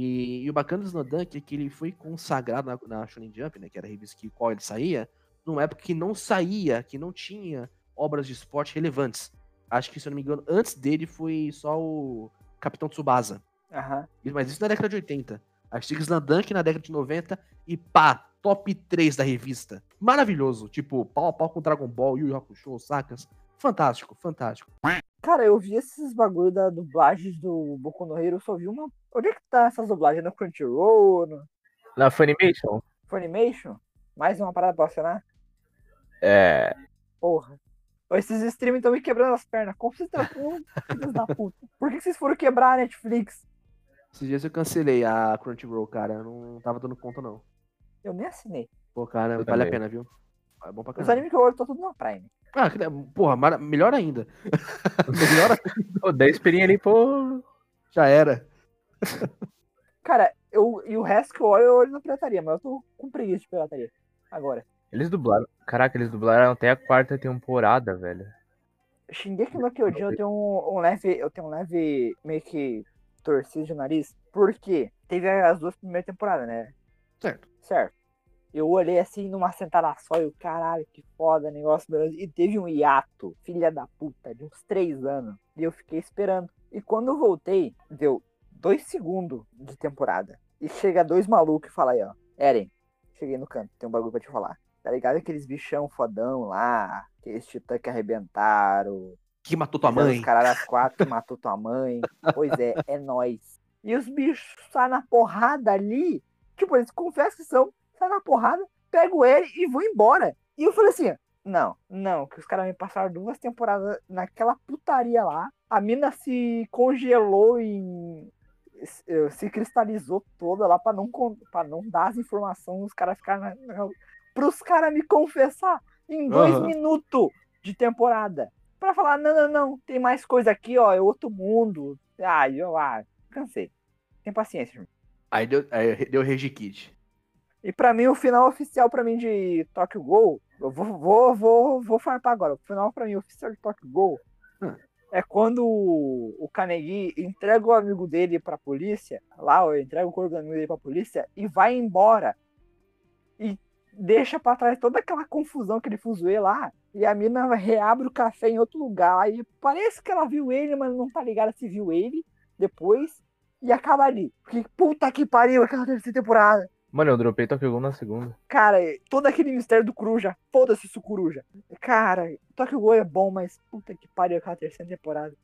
E, e o bacana do Snowdunk é que ele foi consagrado na, na Shonen Jump, né? Que era a revista que qual ele saía, numa época que não saía, que não tinha obras de esporte relevantes. Acho que, se eu não me engano, antes dele foi só o Capitão Tsubasa. Isso- Mas isso na década de 80. Achei que Snowdunk na década de 90 e pá, top 3 da revista. Maravilhoso. Tipo, pau a pau com Dragon Ball, Yu Yu Hakusho, sacas? Fantástico, fantástico. Cara, eu vi esses bagulho da dublagem do Boku no Hero, eu só vi uma. Onde é que tá essas dublagens? No Crunchyroll? No Na Funimation? Funimation? Mais uma parada pra assinar? É. Porra. Esses streaming estão me quebrando as pernas. Como vocês estão. Filhos da puta. Por que vocês foram quebrar a Netflix? Esses dias eu cancelei a Crunchyroll, cara. Eu não tava dando conta, não. Eu nem assinei. Pô, cara, Eu vale a também. pena, viu? É bom pra Os caramba. animes que eu olho estão tudo na Prime. Ah, porra, mara- melhor ainda. melhor ainda. Pô, 10 pirinha ali, pô. Já era. Cara, eu, e o resto que eu olho, eu olho na pirataria, mas eu tô com preguiça de pirataria. Agora. Eles dublaram. Caraca, eles dublaram até a quarta temporada, velho. Shingeki no Kyojin eu tenho um, um leve, eu tenho um leve meio que torcido de nariz, porque teve as duas primeiras temporadas, né? Certo. Certo. Eu olhei assim numa sentada só e o caralho, que foda, negócio beleza. E teve um hiato, filha da puta, de uns três anos. E eu fiquei esperando. E quando eu voltei, deu dois segundos de temporada. E chega dois malucos e fala aí, ó. Eren, cheguei no canto, tem um bagulho pra te falar. Tá ligado? Aqueles bichão fodão lá, aqueles titã que arrebentaram, Que matou tua mãe? Os caras das quatro que matou tua mãe. Pois é, é nóis. E os bichos saem na porrada ali. Tipo, eles confessam que são, saem na porrada, pegam ele e vão embora. E eu falei assim: não, não, que os caras me passaram duas temporadas naquela putaria lá. A mina se congelou em. se- se cristalizou toda lá pra não, pra não dar as informações, os caras ficaram. Na, pros caras me confessar em dois Aham. minutos de temporada pra falar, não, não, não, tem mais coisa aqui, ó, é outro mundo. Ah, eu ah, cansei. Tem paciência, irmão. Aí deu, aí deu Rage Kid. E pra mim, o final oficial pra mim de Tokyo Ghoul, eu vou, vou, vou, vou farpar agora. O final pra mim oficial de Tokyo Ghoul Hum. é quando o, Kanegi entrega o amigo dele pra polícia, lá, ó, entrega o corpo do amigo dele pra polícia e vai embora. E deixa pra trás toda aquela confusão que ele fuzuê lá. E a mina reabre o café em outro lugar. E parece que ela viu ele, mas não tá ligada se viu ele depois. E acaba ali. Porque puta que pariu aquela terceira temporada. Mano, eu dropei Tokyo Ghoul na segunda. Cara, todo aquele mistério do Coruja. Foda-se isso, Coruja. Cara, Tokyo Ghoul é bom, mas puta que pariu aquela terceira temporada.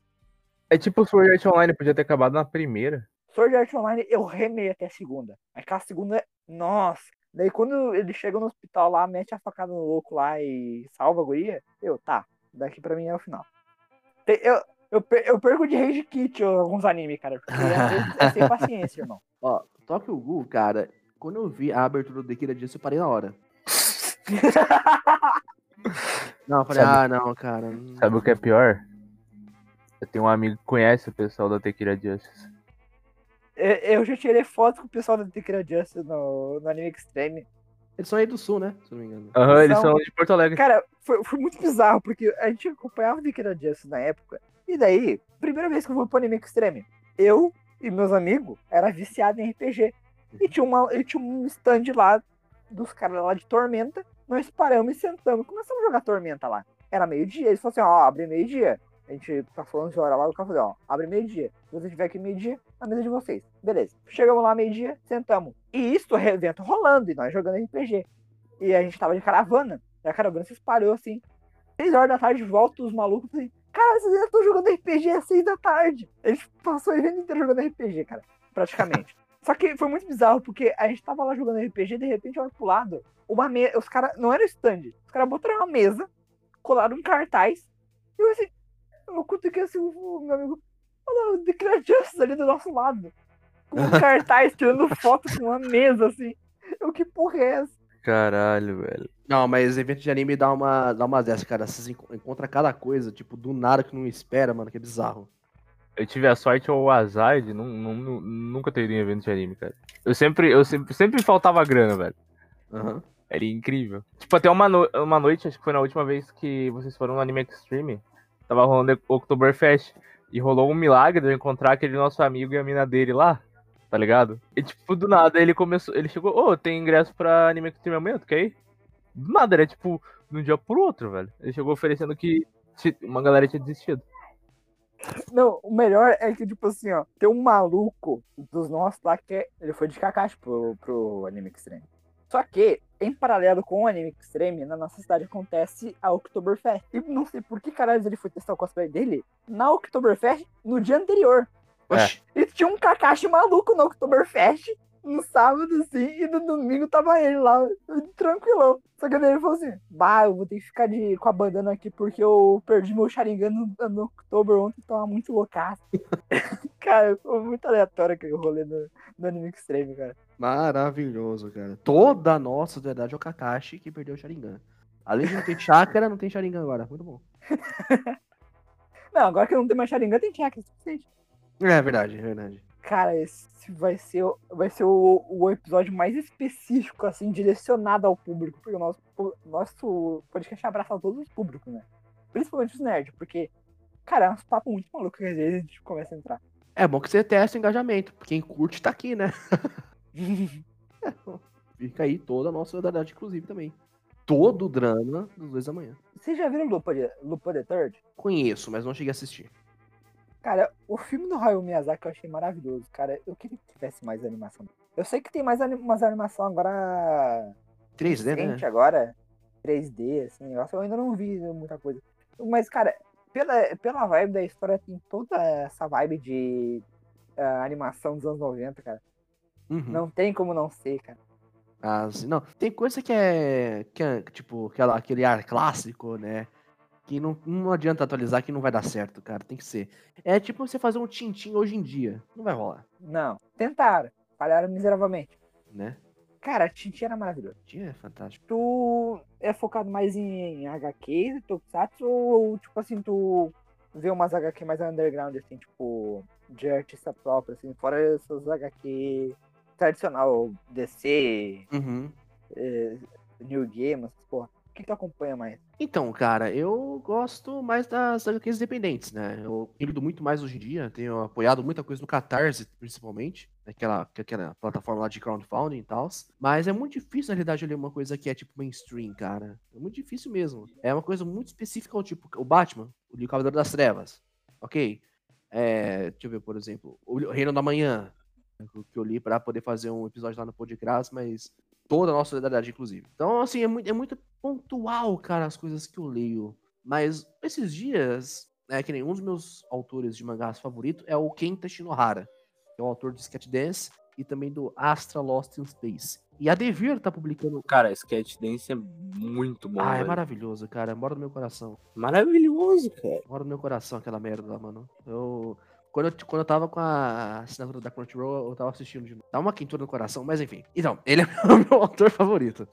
É tipo o Sword Art Online, podia ter acabado na primeira. Sword Art Online eu remei até a segunda. Aquela segunda, nossa. Daí quando ele chega no hospital lá, mete a facada no louco lá e salva a guria, eu, tá, daqui pra mim é o final. Tem- Eu, eu, per- eu perco de Rage Kit alguns animes, cara, porque é, é sem paciência, irmão. Ó, Tokyo Ghoul, cara, quando eu vi a abertura do Kira Disso, eu parei na hora. Não, eu falei, Sabe- ah, não, cara. Sabe o que é pior? Eu tenho um amigo que conhece o pessoal da Tequila Justice. Eu, eu já tirei foto com o pessoal da Tequila Justice no, no Anime Extreme. Eles são aí do sul, né? Se eu não me engano. Aham, eles São- são de Porto Alegre. Cara, foi, foi muito bizarro, porque a gente acompanhava o Tequila Justice na época, e daí, primeira vez que eu fui pro Anime Extreme, eu e meus amigos era viciado em RPG. E tinha, uma, e tinha um stand lá dos caras lá de Tormenta. Nós paramos e sentamos. Começamos a jogar Tormenta lá. Era meio-dia. Eles falaram assim: ó, abre meio-dia. A gente tá falando de hora lá. O cara falou: ó, abre meio-dia. Se você tiver aqui meio-dia, na mesa de vocês. Beleza. Chegamos lá meio-dia, sentamos. E isso, o evento rolando. E nós jogando RPG. E a gente tava de caravana. E a caravana se espalhou assim. Seis horas da tarde, volta os malucos assim. Cara, vocês ainda estão jogando RPG às seis da tarde. Eles passou o evento inteiro jogando RPG, cara. Praticamente. Só que foi muito bizarro, porque a gente tava lá jogando RPG, de repente, olha pro lado, uma mesa. Os caras. Não era stand. Os caras botaram uma mesa, colaram um cartaz. E eu assim. Eu cutuquei assim o meu amigo. Olha lá, o The Justice ali do nosso lado. Com um cartaz, tirando foto com uma mesa, assim. Eu, que porra é essa? Caralho, velho. Não, mas evento de anime dá uma, dá uma dessa, cara. Vocês enco- encontram cada coisa, tipo, do nada que não espera, mano, que é bizarro. Eu tive a sorte ou o azar de nu- nu- nunca ter ido em evento de anime, cara. Eu sempre, eu sempre, sempre faltava grana, velho. Aham. Era incrível. Tipo, até uma, no- uma noite, acho que foi na última vez que vocês foram no Anime Extreme, tava rolando Oktoberfest. E rolou um milagre de eu encontrar aquele nosso amigo e a mina dele lá, tá ligado? E tipo, do nada ele começou, ele chegou, ô, tem ingresso pra Anime Extreme amanhã, tu quer ir? Do nada, era tipo, de um dia pro outro, velho. Ele chegou oferecendo que uma galera tinha desistido. Não, o melhor é que, tipo assim, ó, tem um maluco dos nossos lá que é- ele foi de Kakashi pro, pro Anime Extreme. Só que, em paralelo com o Anime Extreme, na nossa cidade acontece a Oktoberfest. E não sei por que caralho ele foi testar o cosplay dele na Oktoberfest no dia anterior. Oxi. E tinha um Kakashi maluco no Oktoberfest no sábado, assim, e no domingo tava ele lá, tranquilão. Só que daí ele falou assim: Bah, eu vou ter que ficar de, com a bandana aqui porque eu perdi meu Sharingan no, no Oktober ontem, tava muito loucaço. cara, foi muito aleatório aquele rolê no, no Anime Extreme, cara. Maravilhoso, cara. Toda a nossa verdade é o Kakashi que perdeu o Sharingan. Além de não ter chakra, não tem Sharingan agora. Muito bom. Não, agora que não tem mais Sharingan, tem chakra, é suficiente. É verdade, é verdade. Cara, esse vai ser, o- vai ser o, o episódio mais específico, assim, direcionado ao público, porque o nosso, o nosso podcast abraça todos os públicos, né? Principalmente os nerds, porque, cara, é uns papos muito malucos que às vezes a gente começa a entrar. É bom que você testa o engajamento. Quem curte tá aqui, né? Fica aí toda a nossa verdade, inclusive, também. Todo o drama dos dois da manhã. Vocês já viram Lupin, Lupin the Third? Conheço, mas não cheguei a assistir. Cara, o filme do Hayao Miyazaki eu achei maravilhoso, cara. Eu queria que tivesse mais animação. Eu sei que tem mais anim umas animação agora 3D, né? agora, 3D, assim, negócio. Eu ainda não vi muita coisa. Mas, cara, pela, pela vibe da história, tem toda essa vibe de ah, animação dos anos 90, cara. Uhum. Não tem como não ser, cara. Ah, sim. não, tem coisa que é, que é tipo, aquela, aquele ar clássico, né? Que não, não adianta atualizar que não vai dar certo, cara. Tem que ser. É tipo você fazer um tintim hoje em dia. Não vai rolar, Não. Tentaram. Falharam miseravelmente. né? Cara, Tintin era maravilhoso. Tintin é fantástico. Tu é focado mais em HQ, Tokusatsu, ou tipo assim, tu vê umas HQ mais underground, assim, tipo, de artista próprio, assim, fora essas HQ tradicional DC, Uhum. eh, New Game, essas porra. O que tu acompanha mais? Então, cara, eu gosto mais das HQs independentes, né? Eu lido muito mais hoje em dia, tenho apoiado muita coisa no Catarse, principalmente, aquela, aquela plataforma lá de crowdfunding e tal. Mas é muito difícil, na realidade, ler uma coisa que é tipo mainstream, cara. É muito difícil mesmo. É uma coisa muito específica, tipo, o Batman, o Cavaleiro das Trevas, ok? É, deixa eu ver, por exemplo, o Reino da Manhã, que eu li pra poder fazer um episódio lá no Podcast, mas toda a nossa solidariedade, inclusive. Então, assim, é muito, é muito pontual, cara, as coisas que eu leio. Mas esses dias, é que nem um dos meus autores de mangás favorito é o Kenta Shinohara, que é o autor de Sketch Dance e também do Astra Lost in Space. E a Devir tá publicando. Cara, Sketch Dance é muito bom. ah, é velho. maravilhoso, cara. Mora no meu coração. Maravilhoso, cara. Mora no meu coração aquela merda lá, mano. Eu. Quando eu, quando eu tava com a assinatura da Crunchyroll, eu tava assistindo de novo. Dá uma quentura no coração, mas enfim. Então, ele é o meu autor favorito.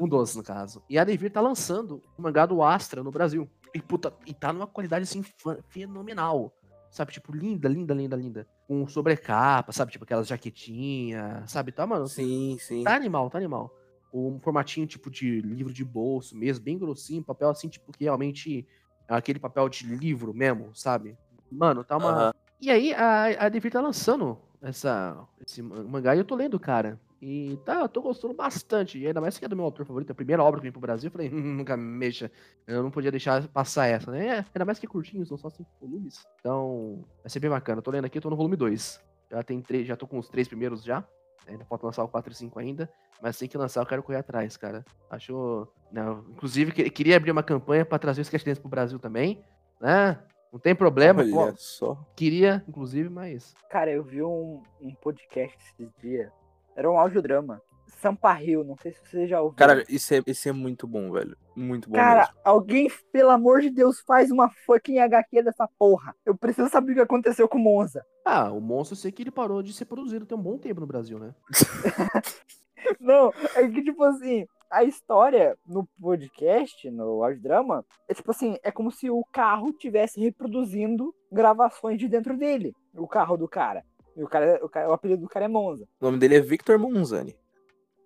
Um dos, no caso. E a Devir tá lançando o mangá do Astra no Brasil. E, puta, e tá numa qualidade, assim, fenomenal. Sabe, tipo, linda, linda, linda, linda. Com sobrecapa, sabe? Tipo, aquelas jaquetinhas, sabe? Tá, mano, Sim, sim. Tá animal, tá animal. Um formatinho tipo de livro de bolso mesmo, bem grossinho, papel assim, tipo, que realmente é aquele papel de livro mesmo, sabe? Mano, tá uma. E aí, a, a Devir tá lançando essa, esse ma- mangá e eu tô lendo, cara. E tá, eu tô gostando bastante. E ainda mais que é do meu autor favorito, a primeira obra que vem pro Brasil. Eu falei, hum, nunca me mexa. Eu não podia deixar passar essa, né? É, ainda mais que é curtinho, são só cinco volumes. Então, vai ser bem bacana. Eu tô lendo aqui, eu tô no volume 2. Já tem três, já tô com os três primeiros já. Ainda falta lançar o 4 e 5 ainda. Mas assim que lançar, eu quero correr atrás, cara. Acho. Não, inclusive, que- queria abrir uma campanha pra trazer o Sketch Dance pro Brasil também. Né? Não tem problema. pô. Olha só. Queria, inclusive, mas. Cara, eu vi um, um podcast esses dias. Era um audiodrama. Samparril, não sei se você já ouviu. Cara, isso é, isso é muito bom, velho. Muito bom Cara, mesmo. alguém, pelo amor de Deus, faz uma fucking HQ dessa porra. Eu preciso saber o que aconteceu com o Monza. Ah, o monstro eu sei que ele parou de ser produzido tem um bom tempo no Brasil, né? Não, é que, tipo assim, a história no podcast, no audiodrama, é tipo assim, é como se o carro tivesse reproduzindo gravações de dentro dele. O carro do cara. E o, cara, o, cara, o apelido do cara é Monza. O nome dele é Victor Monzani.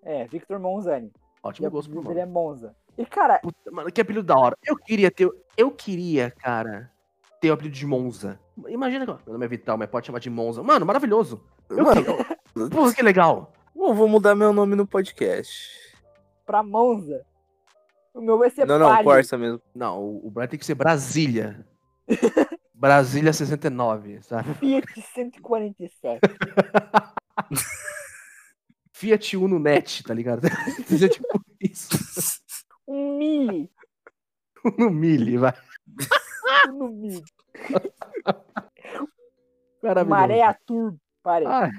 É, Victor Monzani. E Ótimo o gosto pro dele nome. é Monza. E, cara, Puta, mano, que apelido da hora. Eu queria ter. Eu queria, cara, ter o apelido de Monza. Imagina, meu nome é Vital, mas pode chamar de Monza. Mano, maravilhoso. Eu Mano, queria- Porra, que legal. eu vou mudar meu nome no podcast. Pra Monza, o meu vai ser Não, não, Palio. Corsa mesmo. Não, o o Brian tem que ser Brasília. Brasília 69, sabe? Fiat 147. Fiat Uno Net, tá ligado? Seja tipo isso. Um Mili. No Mille, vai. No Mili. Maravilhoso. Maré a Turbo. Parei. O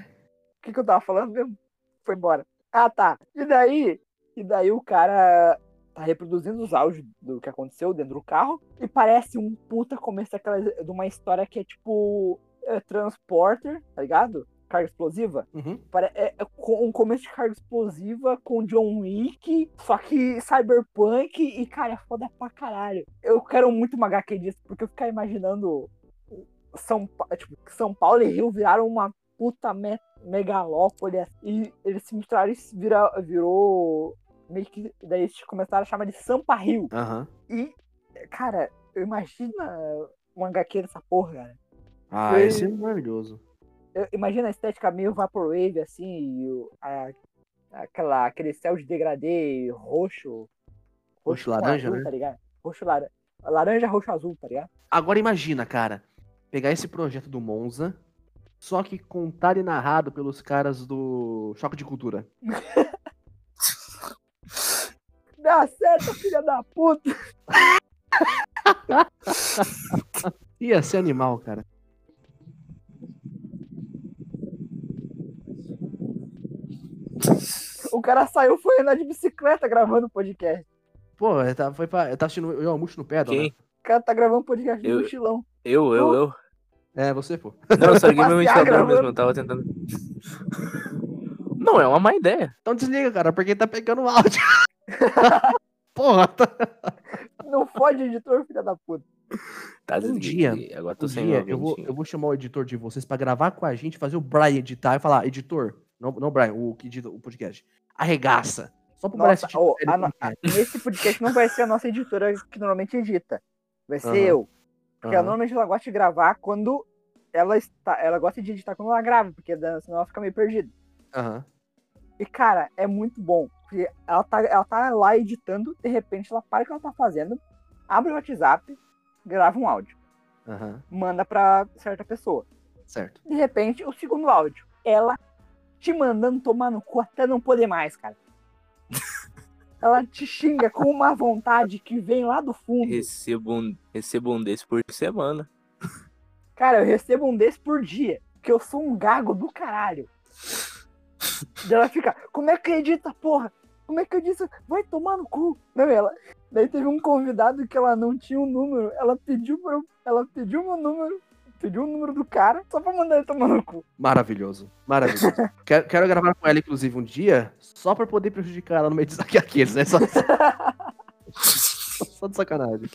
que, que eu tava falando mesmo? Foi embora. Ah, tá. E daí? E daí o cara tá reproduzindo os áudios do que aconteceu dentro do carro. E parece um puta começo daquela, de uma história que é tipo é, Transporter, tá ligado? Carga explosiva. uhum. É, é um começo de carga explosiva com John Wick, só que cyberpunk e, cara, é foda pra caralho. Eu quero muito uma HQ disso, porque eu ficar imaginando São, Pa- tipo, São Paulo e Rio viraram uma puta me megalópole e eles se misturaram e vira, virou meio que. Daí eles começaram a chamar de Sampa Rio. Aham. E, cara, eu imagino uma HQ dessa porra, cara. Ah, Foi- esse é maravilhoso. Eu- imagina a estética meio Vaporwave, assim, e o- a- aquela, aquele céu de degradê roxo. Roxo laranja, azul, né? Tá ligado? Roxo laranja. Laranja, roxo, azul, tá ligado? Agora imagina, cara, pegar esse projeto do Monza, só que contado e narrado pelos caras do Choque de Cultura. Dá certo, filha da puta! Ia ser animal, cara. O cara saiu, foi andar de bicicleta gravando podcast. Pô, ele tá, foi pra, ele tá assistindo eu almoço no pedal, né? Quem? O cara tá gravando podcast Eu- no mochilão. Eu, eu, eu. É, você, pô. Não, eu só liguei meu ventilador gravando. mesmo, eu tava tentando. Não, é uma má ideia. Então desliga, cara, porque tá pegando áudio. Porra, tá... Não fode editor, filha da puta. Tá Um desliguei. Agora tô Um sem dia eu vou, eu vou chamar o editor de vocês pra gravar com a gente, fazer o Brian editar e falar, editor, Não, não o Brian, o que edita o podcast. Arregaça. Só pro Brian Nossa, assistir ô, série a no- a- nesse podcast não vai ser a nossa editora que normalmente edita. Vai ser Aham. eu. Porque ela, Aham. normalmente ela gosta de gravar quando ela está. Ela gosta de editar quando ela grava, porque da- senão ela fica meio perdida. Aham. E, cara, é muito bom. Porque ela tá, ela tá lá editando, de repente ela para o que ela tá fazendo, abre o WhatsApp, grava um áudio, Aham. manda pra certa pessoa. Certo. De repente, o segundo áudio, ela te mandando tomar no cu até não poder mais, cara. ela te xinga com uma vontade que vem lá do fundo. Recebo um, recebo um desse por semana. Cara, eu recebo um desse por dia, que eu sou um gago do caralho. Ela fica, como é que edita, porra? Como é que edita? Vai tomar no cu. Não, ela. Daí teve um convidado que ela não tinha um número, ela pediu pra eu- ela pediu meu número, pediu o número do cara, só pra mandar ele tomar no cu. Maravilhoso. Maravilhoso. quero, quero gravar com ela, inclusive, um dia, só pra poder prejudicar ela no meio disso aqui, aqueles, né? Só, só de sacanagem.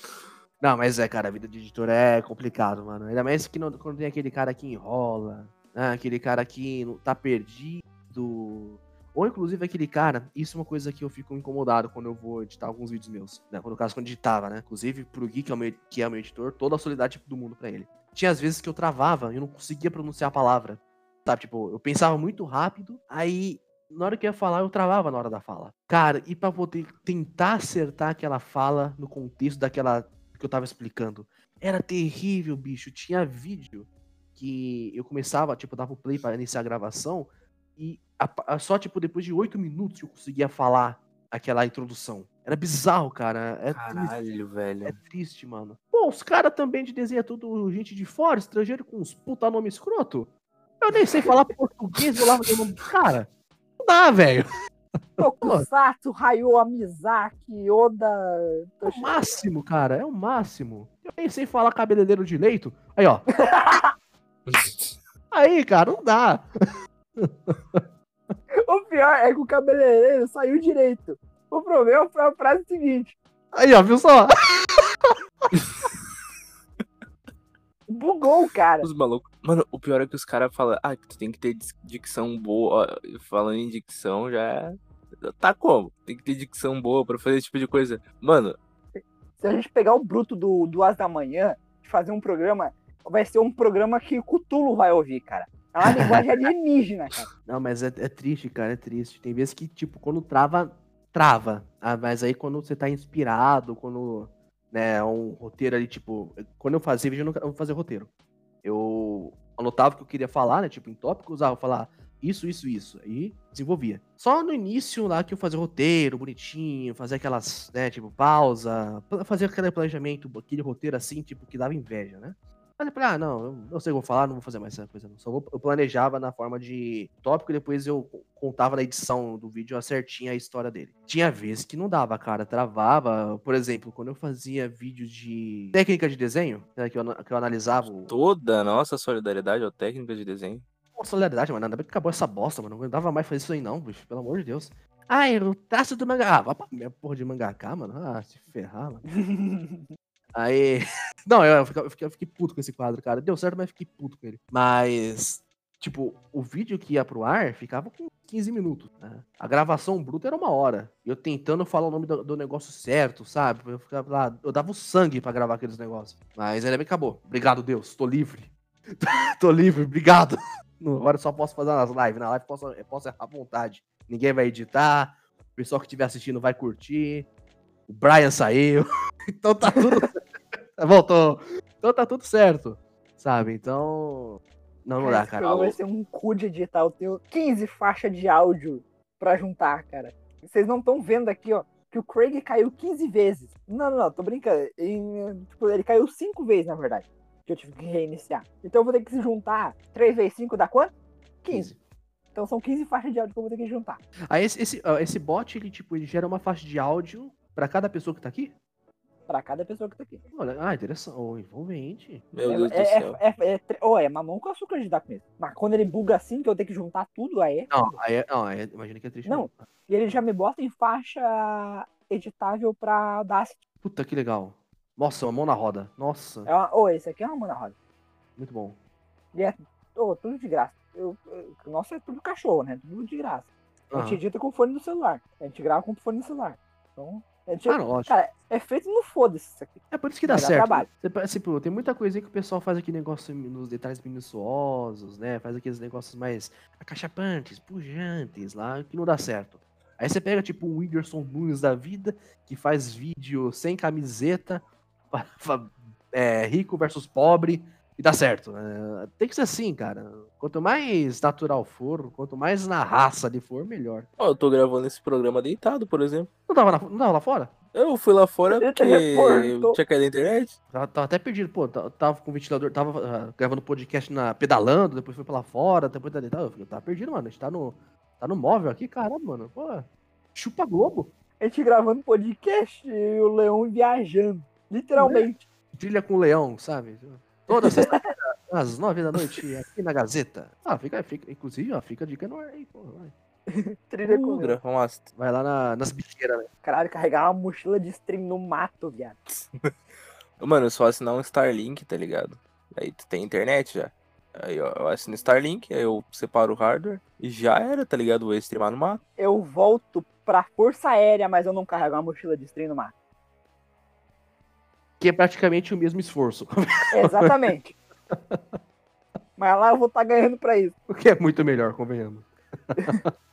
Não, mas é, cara, a vida de editor é complicado, mano. Ainda mais que não- quando tem aquele cara que enrola, né? aquele cara que tá perdido. Ou inclusive aquele cara, isso é uma coisa que eu fico incomodado quando eu vou editar alguns vídeos meus. Né? No caso, quando editava, né? Inclusive, pro Gui, que é o meu, que é o meu editor, toda a solidariedade do mundo pra ele. Tinha às vezes que eu travava e eu não conseguia pronunciar a palavra. Sabe, tipo, eu pensava muito rápido, aí na hora que ia falar, eu travava na hora da fala. Cara, e pra poder tentar acertar aquela fala no contexto daquela que eu tava explicando, era terrível, bicho. Tinha vídeo que eu começava, tipo, dava o play pra iniciar a gravação e a- a- só, tipo, depois de oito minutos eu conseguia falar aquela introdução. Era bizarro, cara. É triste. Caralho, É velho. triste, mano. Pô, os caras também de desenho é tudo gente de fora, estrangeiro com uns puta nome escroto. Eu nem sei falar português, lá fazer o nome do cara. Não dá, velho. Tokusatsu, Hayao Mizaki, Oda. É o máximo, cara. É o máximo. Eu nem sei falar cabeleireiro de leito. Aí, ó. Aí, cara, não dá. O pior é que o cabeleireiro saiu direito. O problema foi a frase seguinte: Aí, ó, viu só? bugou o cara. Os malucos. Mano, o pior é que os caras falam, ah, que tu tem que ter dicção boa. Ó, Falando em dicção, já é. Tá como? Tem que ter dicção boa pra fazer esse tipo de coisa. Mano, Se a gente pegar o bruto do, do As da Manhã e fazer um programa, vai ser um programa que o Cutulo vai ouvir, cara. É uma linguagem alienígena, cara. Não, mas é, é triste, cara, é triste. Tem vezes que, tipo, quando trava, trava. Ah, mas aí quando você tá inspirado, quando, né, é um roteiro ali, tipo, quando eu fazia vídeo, eu não fazia roteiro. Eu anotava o que eu queria falar, né, tipo, em tópicos, ah, eu falar isso, isso, isso, aí desenvolvia. Só no início lá que eu fazia roteiro, bonitinho, fazia aquelas, né, tipo, pausa, fazia aquele planejamento, aquele roteiro assim, tipo, que dava inveja, né? Mas eu falei, ah, não, eu, sei o que eu vou falar, não vou fazer mais essa coisa. Não. Só vou, eu planejava na forma de tópico e depois eu co- contava na edição do vídeo certinho a história dele. Tinha vezes que não dava, cara, travava. Por exemplo, quando eu fazia vídeo de técnica de desenho, né, que, eu, que eu analisava o... toda a nossa solidariedade ao técnico de desenho. Pô, solidariedade, mano, ainda bem que acabou essa bosta, mano. Não aguentava mais fazer isso aí não, bicho, pelo amor de Deus. Ah, o traço do mangá. Ah, vai pra minha porra de mangaká, mano. Ah, se ferrar, mano. Aí. Não, eu, eu, fiquei, eu fiquei puto com esse quadro, cara. Deu certo, mas fiquei puto com ele. Mas. Tipo, o vídeo que ia pro ar ficava com 15 minutos. né? A gravação bruta era uma hora. Eu tentando falar o nome do, do negócio certo, sabe? Eu ficava lá, eu dava o sangue pra gravar aqueles negócios. Mas ainda bem que acabou. Obrigado, Deus. Tô livre. tô livre, obrigado. Agora eu só posso fazer nas lives. Na live eu posso, eu posso errar à vontade. Ninguém vai editar. O pessoal que estiver assistindo vai curtir. O Brian saiu. então tá tudo certo. Voltou. Então tá tudo certo. Sabe? Então. Não, não dá, Esse cara. programa vai ser um cu de editar. Eu tenho 15 faixas de áudio pra juntar, cara. Vocês não estão vendo aqui, ó, que o Craig caiu 15 vezes. Não, não, não, tô brincando. Em, tipo, ele caiu 5 vezes, na verdade. Que eu tive que reiniciar. Então eu vou ter que se juntar 3 vezes 5 dá quanto? 15. Então são 15 faixas de áudio que eu vou ter que juntar. Aí esse, esse, ó, esse bot, ele, tipo, ele gera uma faixa de áudio pra cada pessoa que tá aqui? Pra cada pessoa que tá aqui. Olha, ah, interessante. Oh, envolvente. Meu é, Deus do é, céu. é, é, é, ó, é mamão com açúcar de dar com isso. Mas quando ele buga assim, que eu tenho que juntar tudo, aí é. Não, aí é, não, aí é- imagina que é triste. Não. mesmo. E ele já me bota em faixa editável pra Audacity. Puta, que legal. Nossa, uma mão na roda. Nossa, É uma... Ô, esse aqui é uma mão na roda. muito bom. E é ô, tudo de graça. eu, eu- o nosso é tudo cachorro, né? Tudo de graça. A gente Aham. edita com fone no celular. A gente grava com fone no celular. Então, gente, Ah, não, ótimo. cara, é feito no foda-se isso aqui. É por isso que dá Vai certo. trabalho. Você, tipo, tem muita coisa aí que o pessoal faz aquele negócio nos detalhes minuciosos, né? Faz aqueles negócios mais acachapantes, pujantes lá, que não dá certo. Aí você pega, tipo, um Whindersson Nunes da vida, que faz vídeo sem camiseta, é, rico versus pobre, e dá certo. É, tem que ser assim, cara. Quanto mais natural for, quanto mais na raça ali for, melhor. Ó, eu tô gravando esse programa deitado, por exemplo. Não tava, na- não tava lá fora? Eu fui lá fora Ele porque teleportou. tinha caído a internet. Tava, tava até perdido, pô, ta- tava com o ventilador, tava ah, gravando podcast na, pedalando, depois foi pra lá fora, depois tá deitado. Eu falei, tava perdido, mano. A gente tá no, tá no móvel aqui, caramba, mano. Pô, chupa Globo. A gente gravando podcast e o Leão viajando. Literalmente. Trilha com o leão, sabe? Toda sexta-feira, às nove da noite, aqui na Gazeta. Ah, fica, fica, inclusive, ó, fica a dica no ar aí, pô. Vai, Trilha com Uh, gra- Nossa, vai lá na- nas bicheiras, né? Caralho, carregar uma mochila de stream no mato, viado. Mano, é só assinar um Starlink, tá ligado? Aí tu tem internet já. Aí ó, eu assino Starlink, aí eu separo o hardware e já era, tá ligado? Vou streamar no mato. Eu volto pra Força Aérea, mas eu não carrego uma mochila de stream no mato. Que é praticamente o mesmo esforço. Exatamente. mas lá eu vou estar ganhando pra isso. o que é muito melhor, convenhamos.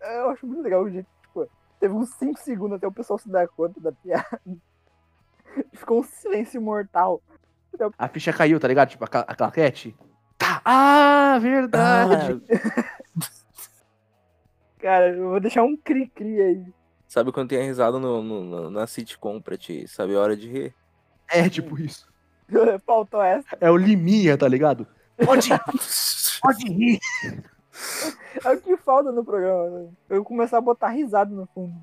Eu acho muito legal o jeito, tipo, teve uns 5 segundos até o pessoal se dar conta da piada. Ficou um silêncio mortal. A ficha caiu, tá ligado? Tipo, a, ca- a claquete. Tá. Ah, verdade. Cara, eu vou deixar um cri-cri aí. Sabe quando tem a risada no, no- na sitcom pra te saber a hora de rir? É, tipo isso. Faltou essa. É o Liminha, tá ligado? Pode, pode rir. É o que falta no programa. né? Eu começar a botar risada no fundo.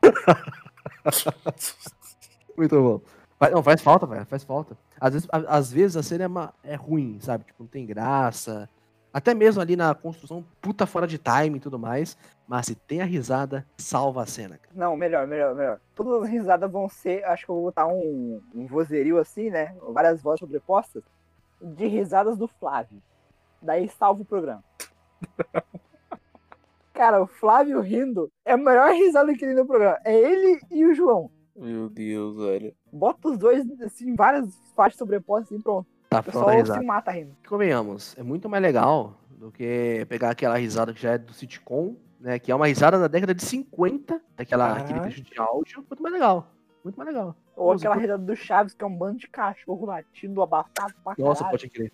Muito bom. Faz- Não, faz falta, velho. Faz falta. Às vezes, a- às vezes a cena é, ma- é ruim, sabe? Tipo, não tem graça. Até mesmo ali na construção, puta fora de time e tudo mais. Mas se tem a risada, salva a cena. cara. Não, melhor, melhor, melhor. Todas as risadas vão ser, acho que eu vou botar um, um vozerio assim, né? Várias vozes sobrepostas. De risadas do Flávio. Daí salva o programa. Cara, o Flávio rindo é a melhor risada que tem no programa. É ele e o João. Meu Deus, velho. Bota os dois, assim, várias faixas sobrepostas assim, pronto. Tá, O falta a pessoal risada. se mata rindo. Convenhamos, é muito mais legal do que pegar aquela risada que já é do sitcom, né? Que é uma risada da década de 50, daquela, aquele trecho de áudio. Muito mais legal. Muito mais legal. Ou Nossa, aquela risada do Chaves, que é um bando de cachorro latindo abafado pra Nossa, caralho. pode crer.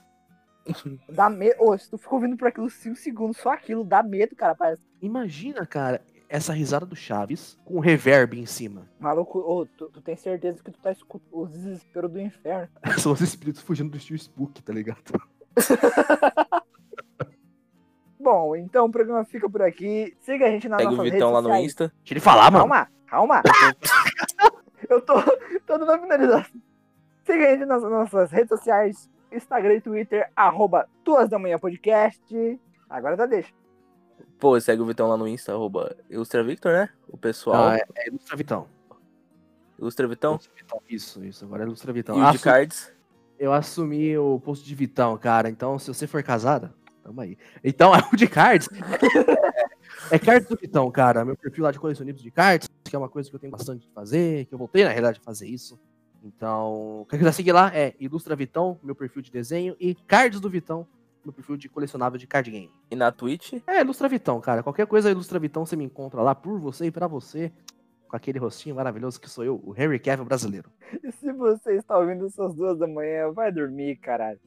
Dá medo. Ô, se tu ficou ouvindo por aquilo 5 segundos, só aquilo dá medo, cara. Parece. Imagina, cara, essa risada do Chaves com reverb em cima. Maluco, ô, tu, tu tem certeza que tu tá escutando os desesperos do inferno. São os espíritos fugindo do estilo Spook, tá ligado? Bom, então o programa fica por aqui. Siga a gente nas Pega o nossas Vitão redes lá no. Insta. Deixa ele falar, mano. Calma, calma. Eu tô, tô dando a finalização. Siga a gente nas nossas redes sociais, Instagram e Twitter, arroba Duas da Manhã Podcast. Agora tá deixa. Pô, segue o Vitão lá no Insta, arroba Ilustra Victor, né? O pessoal. Ah, é, é Ilustra Vitão. Ilustra Vitão. Ilustra Vitão. Isso, isso. Agora é Ilustra Vitão. E o de Assu- cards. Eu assumi o posto de Vitão, cara. Então, se você for casada, tamo aí. Então, o de cards. é, é cards do Vitão, cara. Meu perfil lá de colecionismo de cards, que é uma coisa que eu tenho bastante de fazer, que eu voltei, na realidade, a fazer isso. Então, quem quiser seguir lá é Ilustra Vitão, meu perfil de desenho, e Cards do Vitão, meu perfil de colecionável de card game. E na Twitch. É, Ilustra Vitão, cara. Qualquer coisa Ilustra Vitão você me encontra lá por você e pra você, com aquele rostinho maravilhoso que sou eu, o Henry Cavill brasileiro. E se você está ouvindo essas duas da manhã, vai dormir, caralho.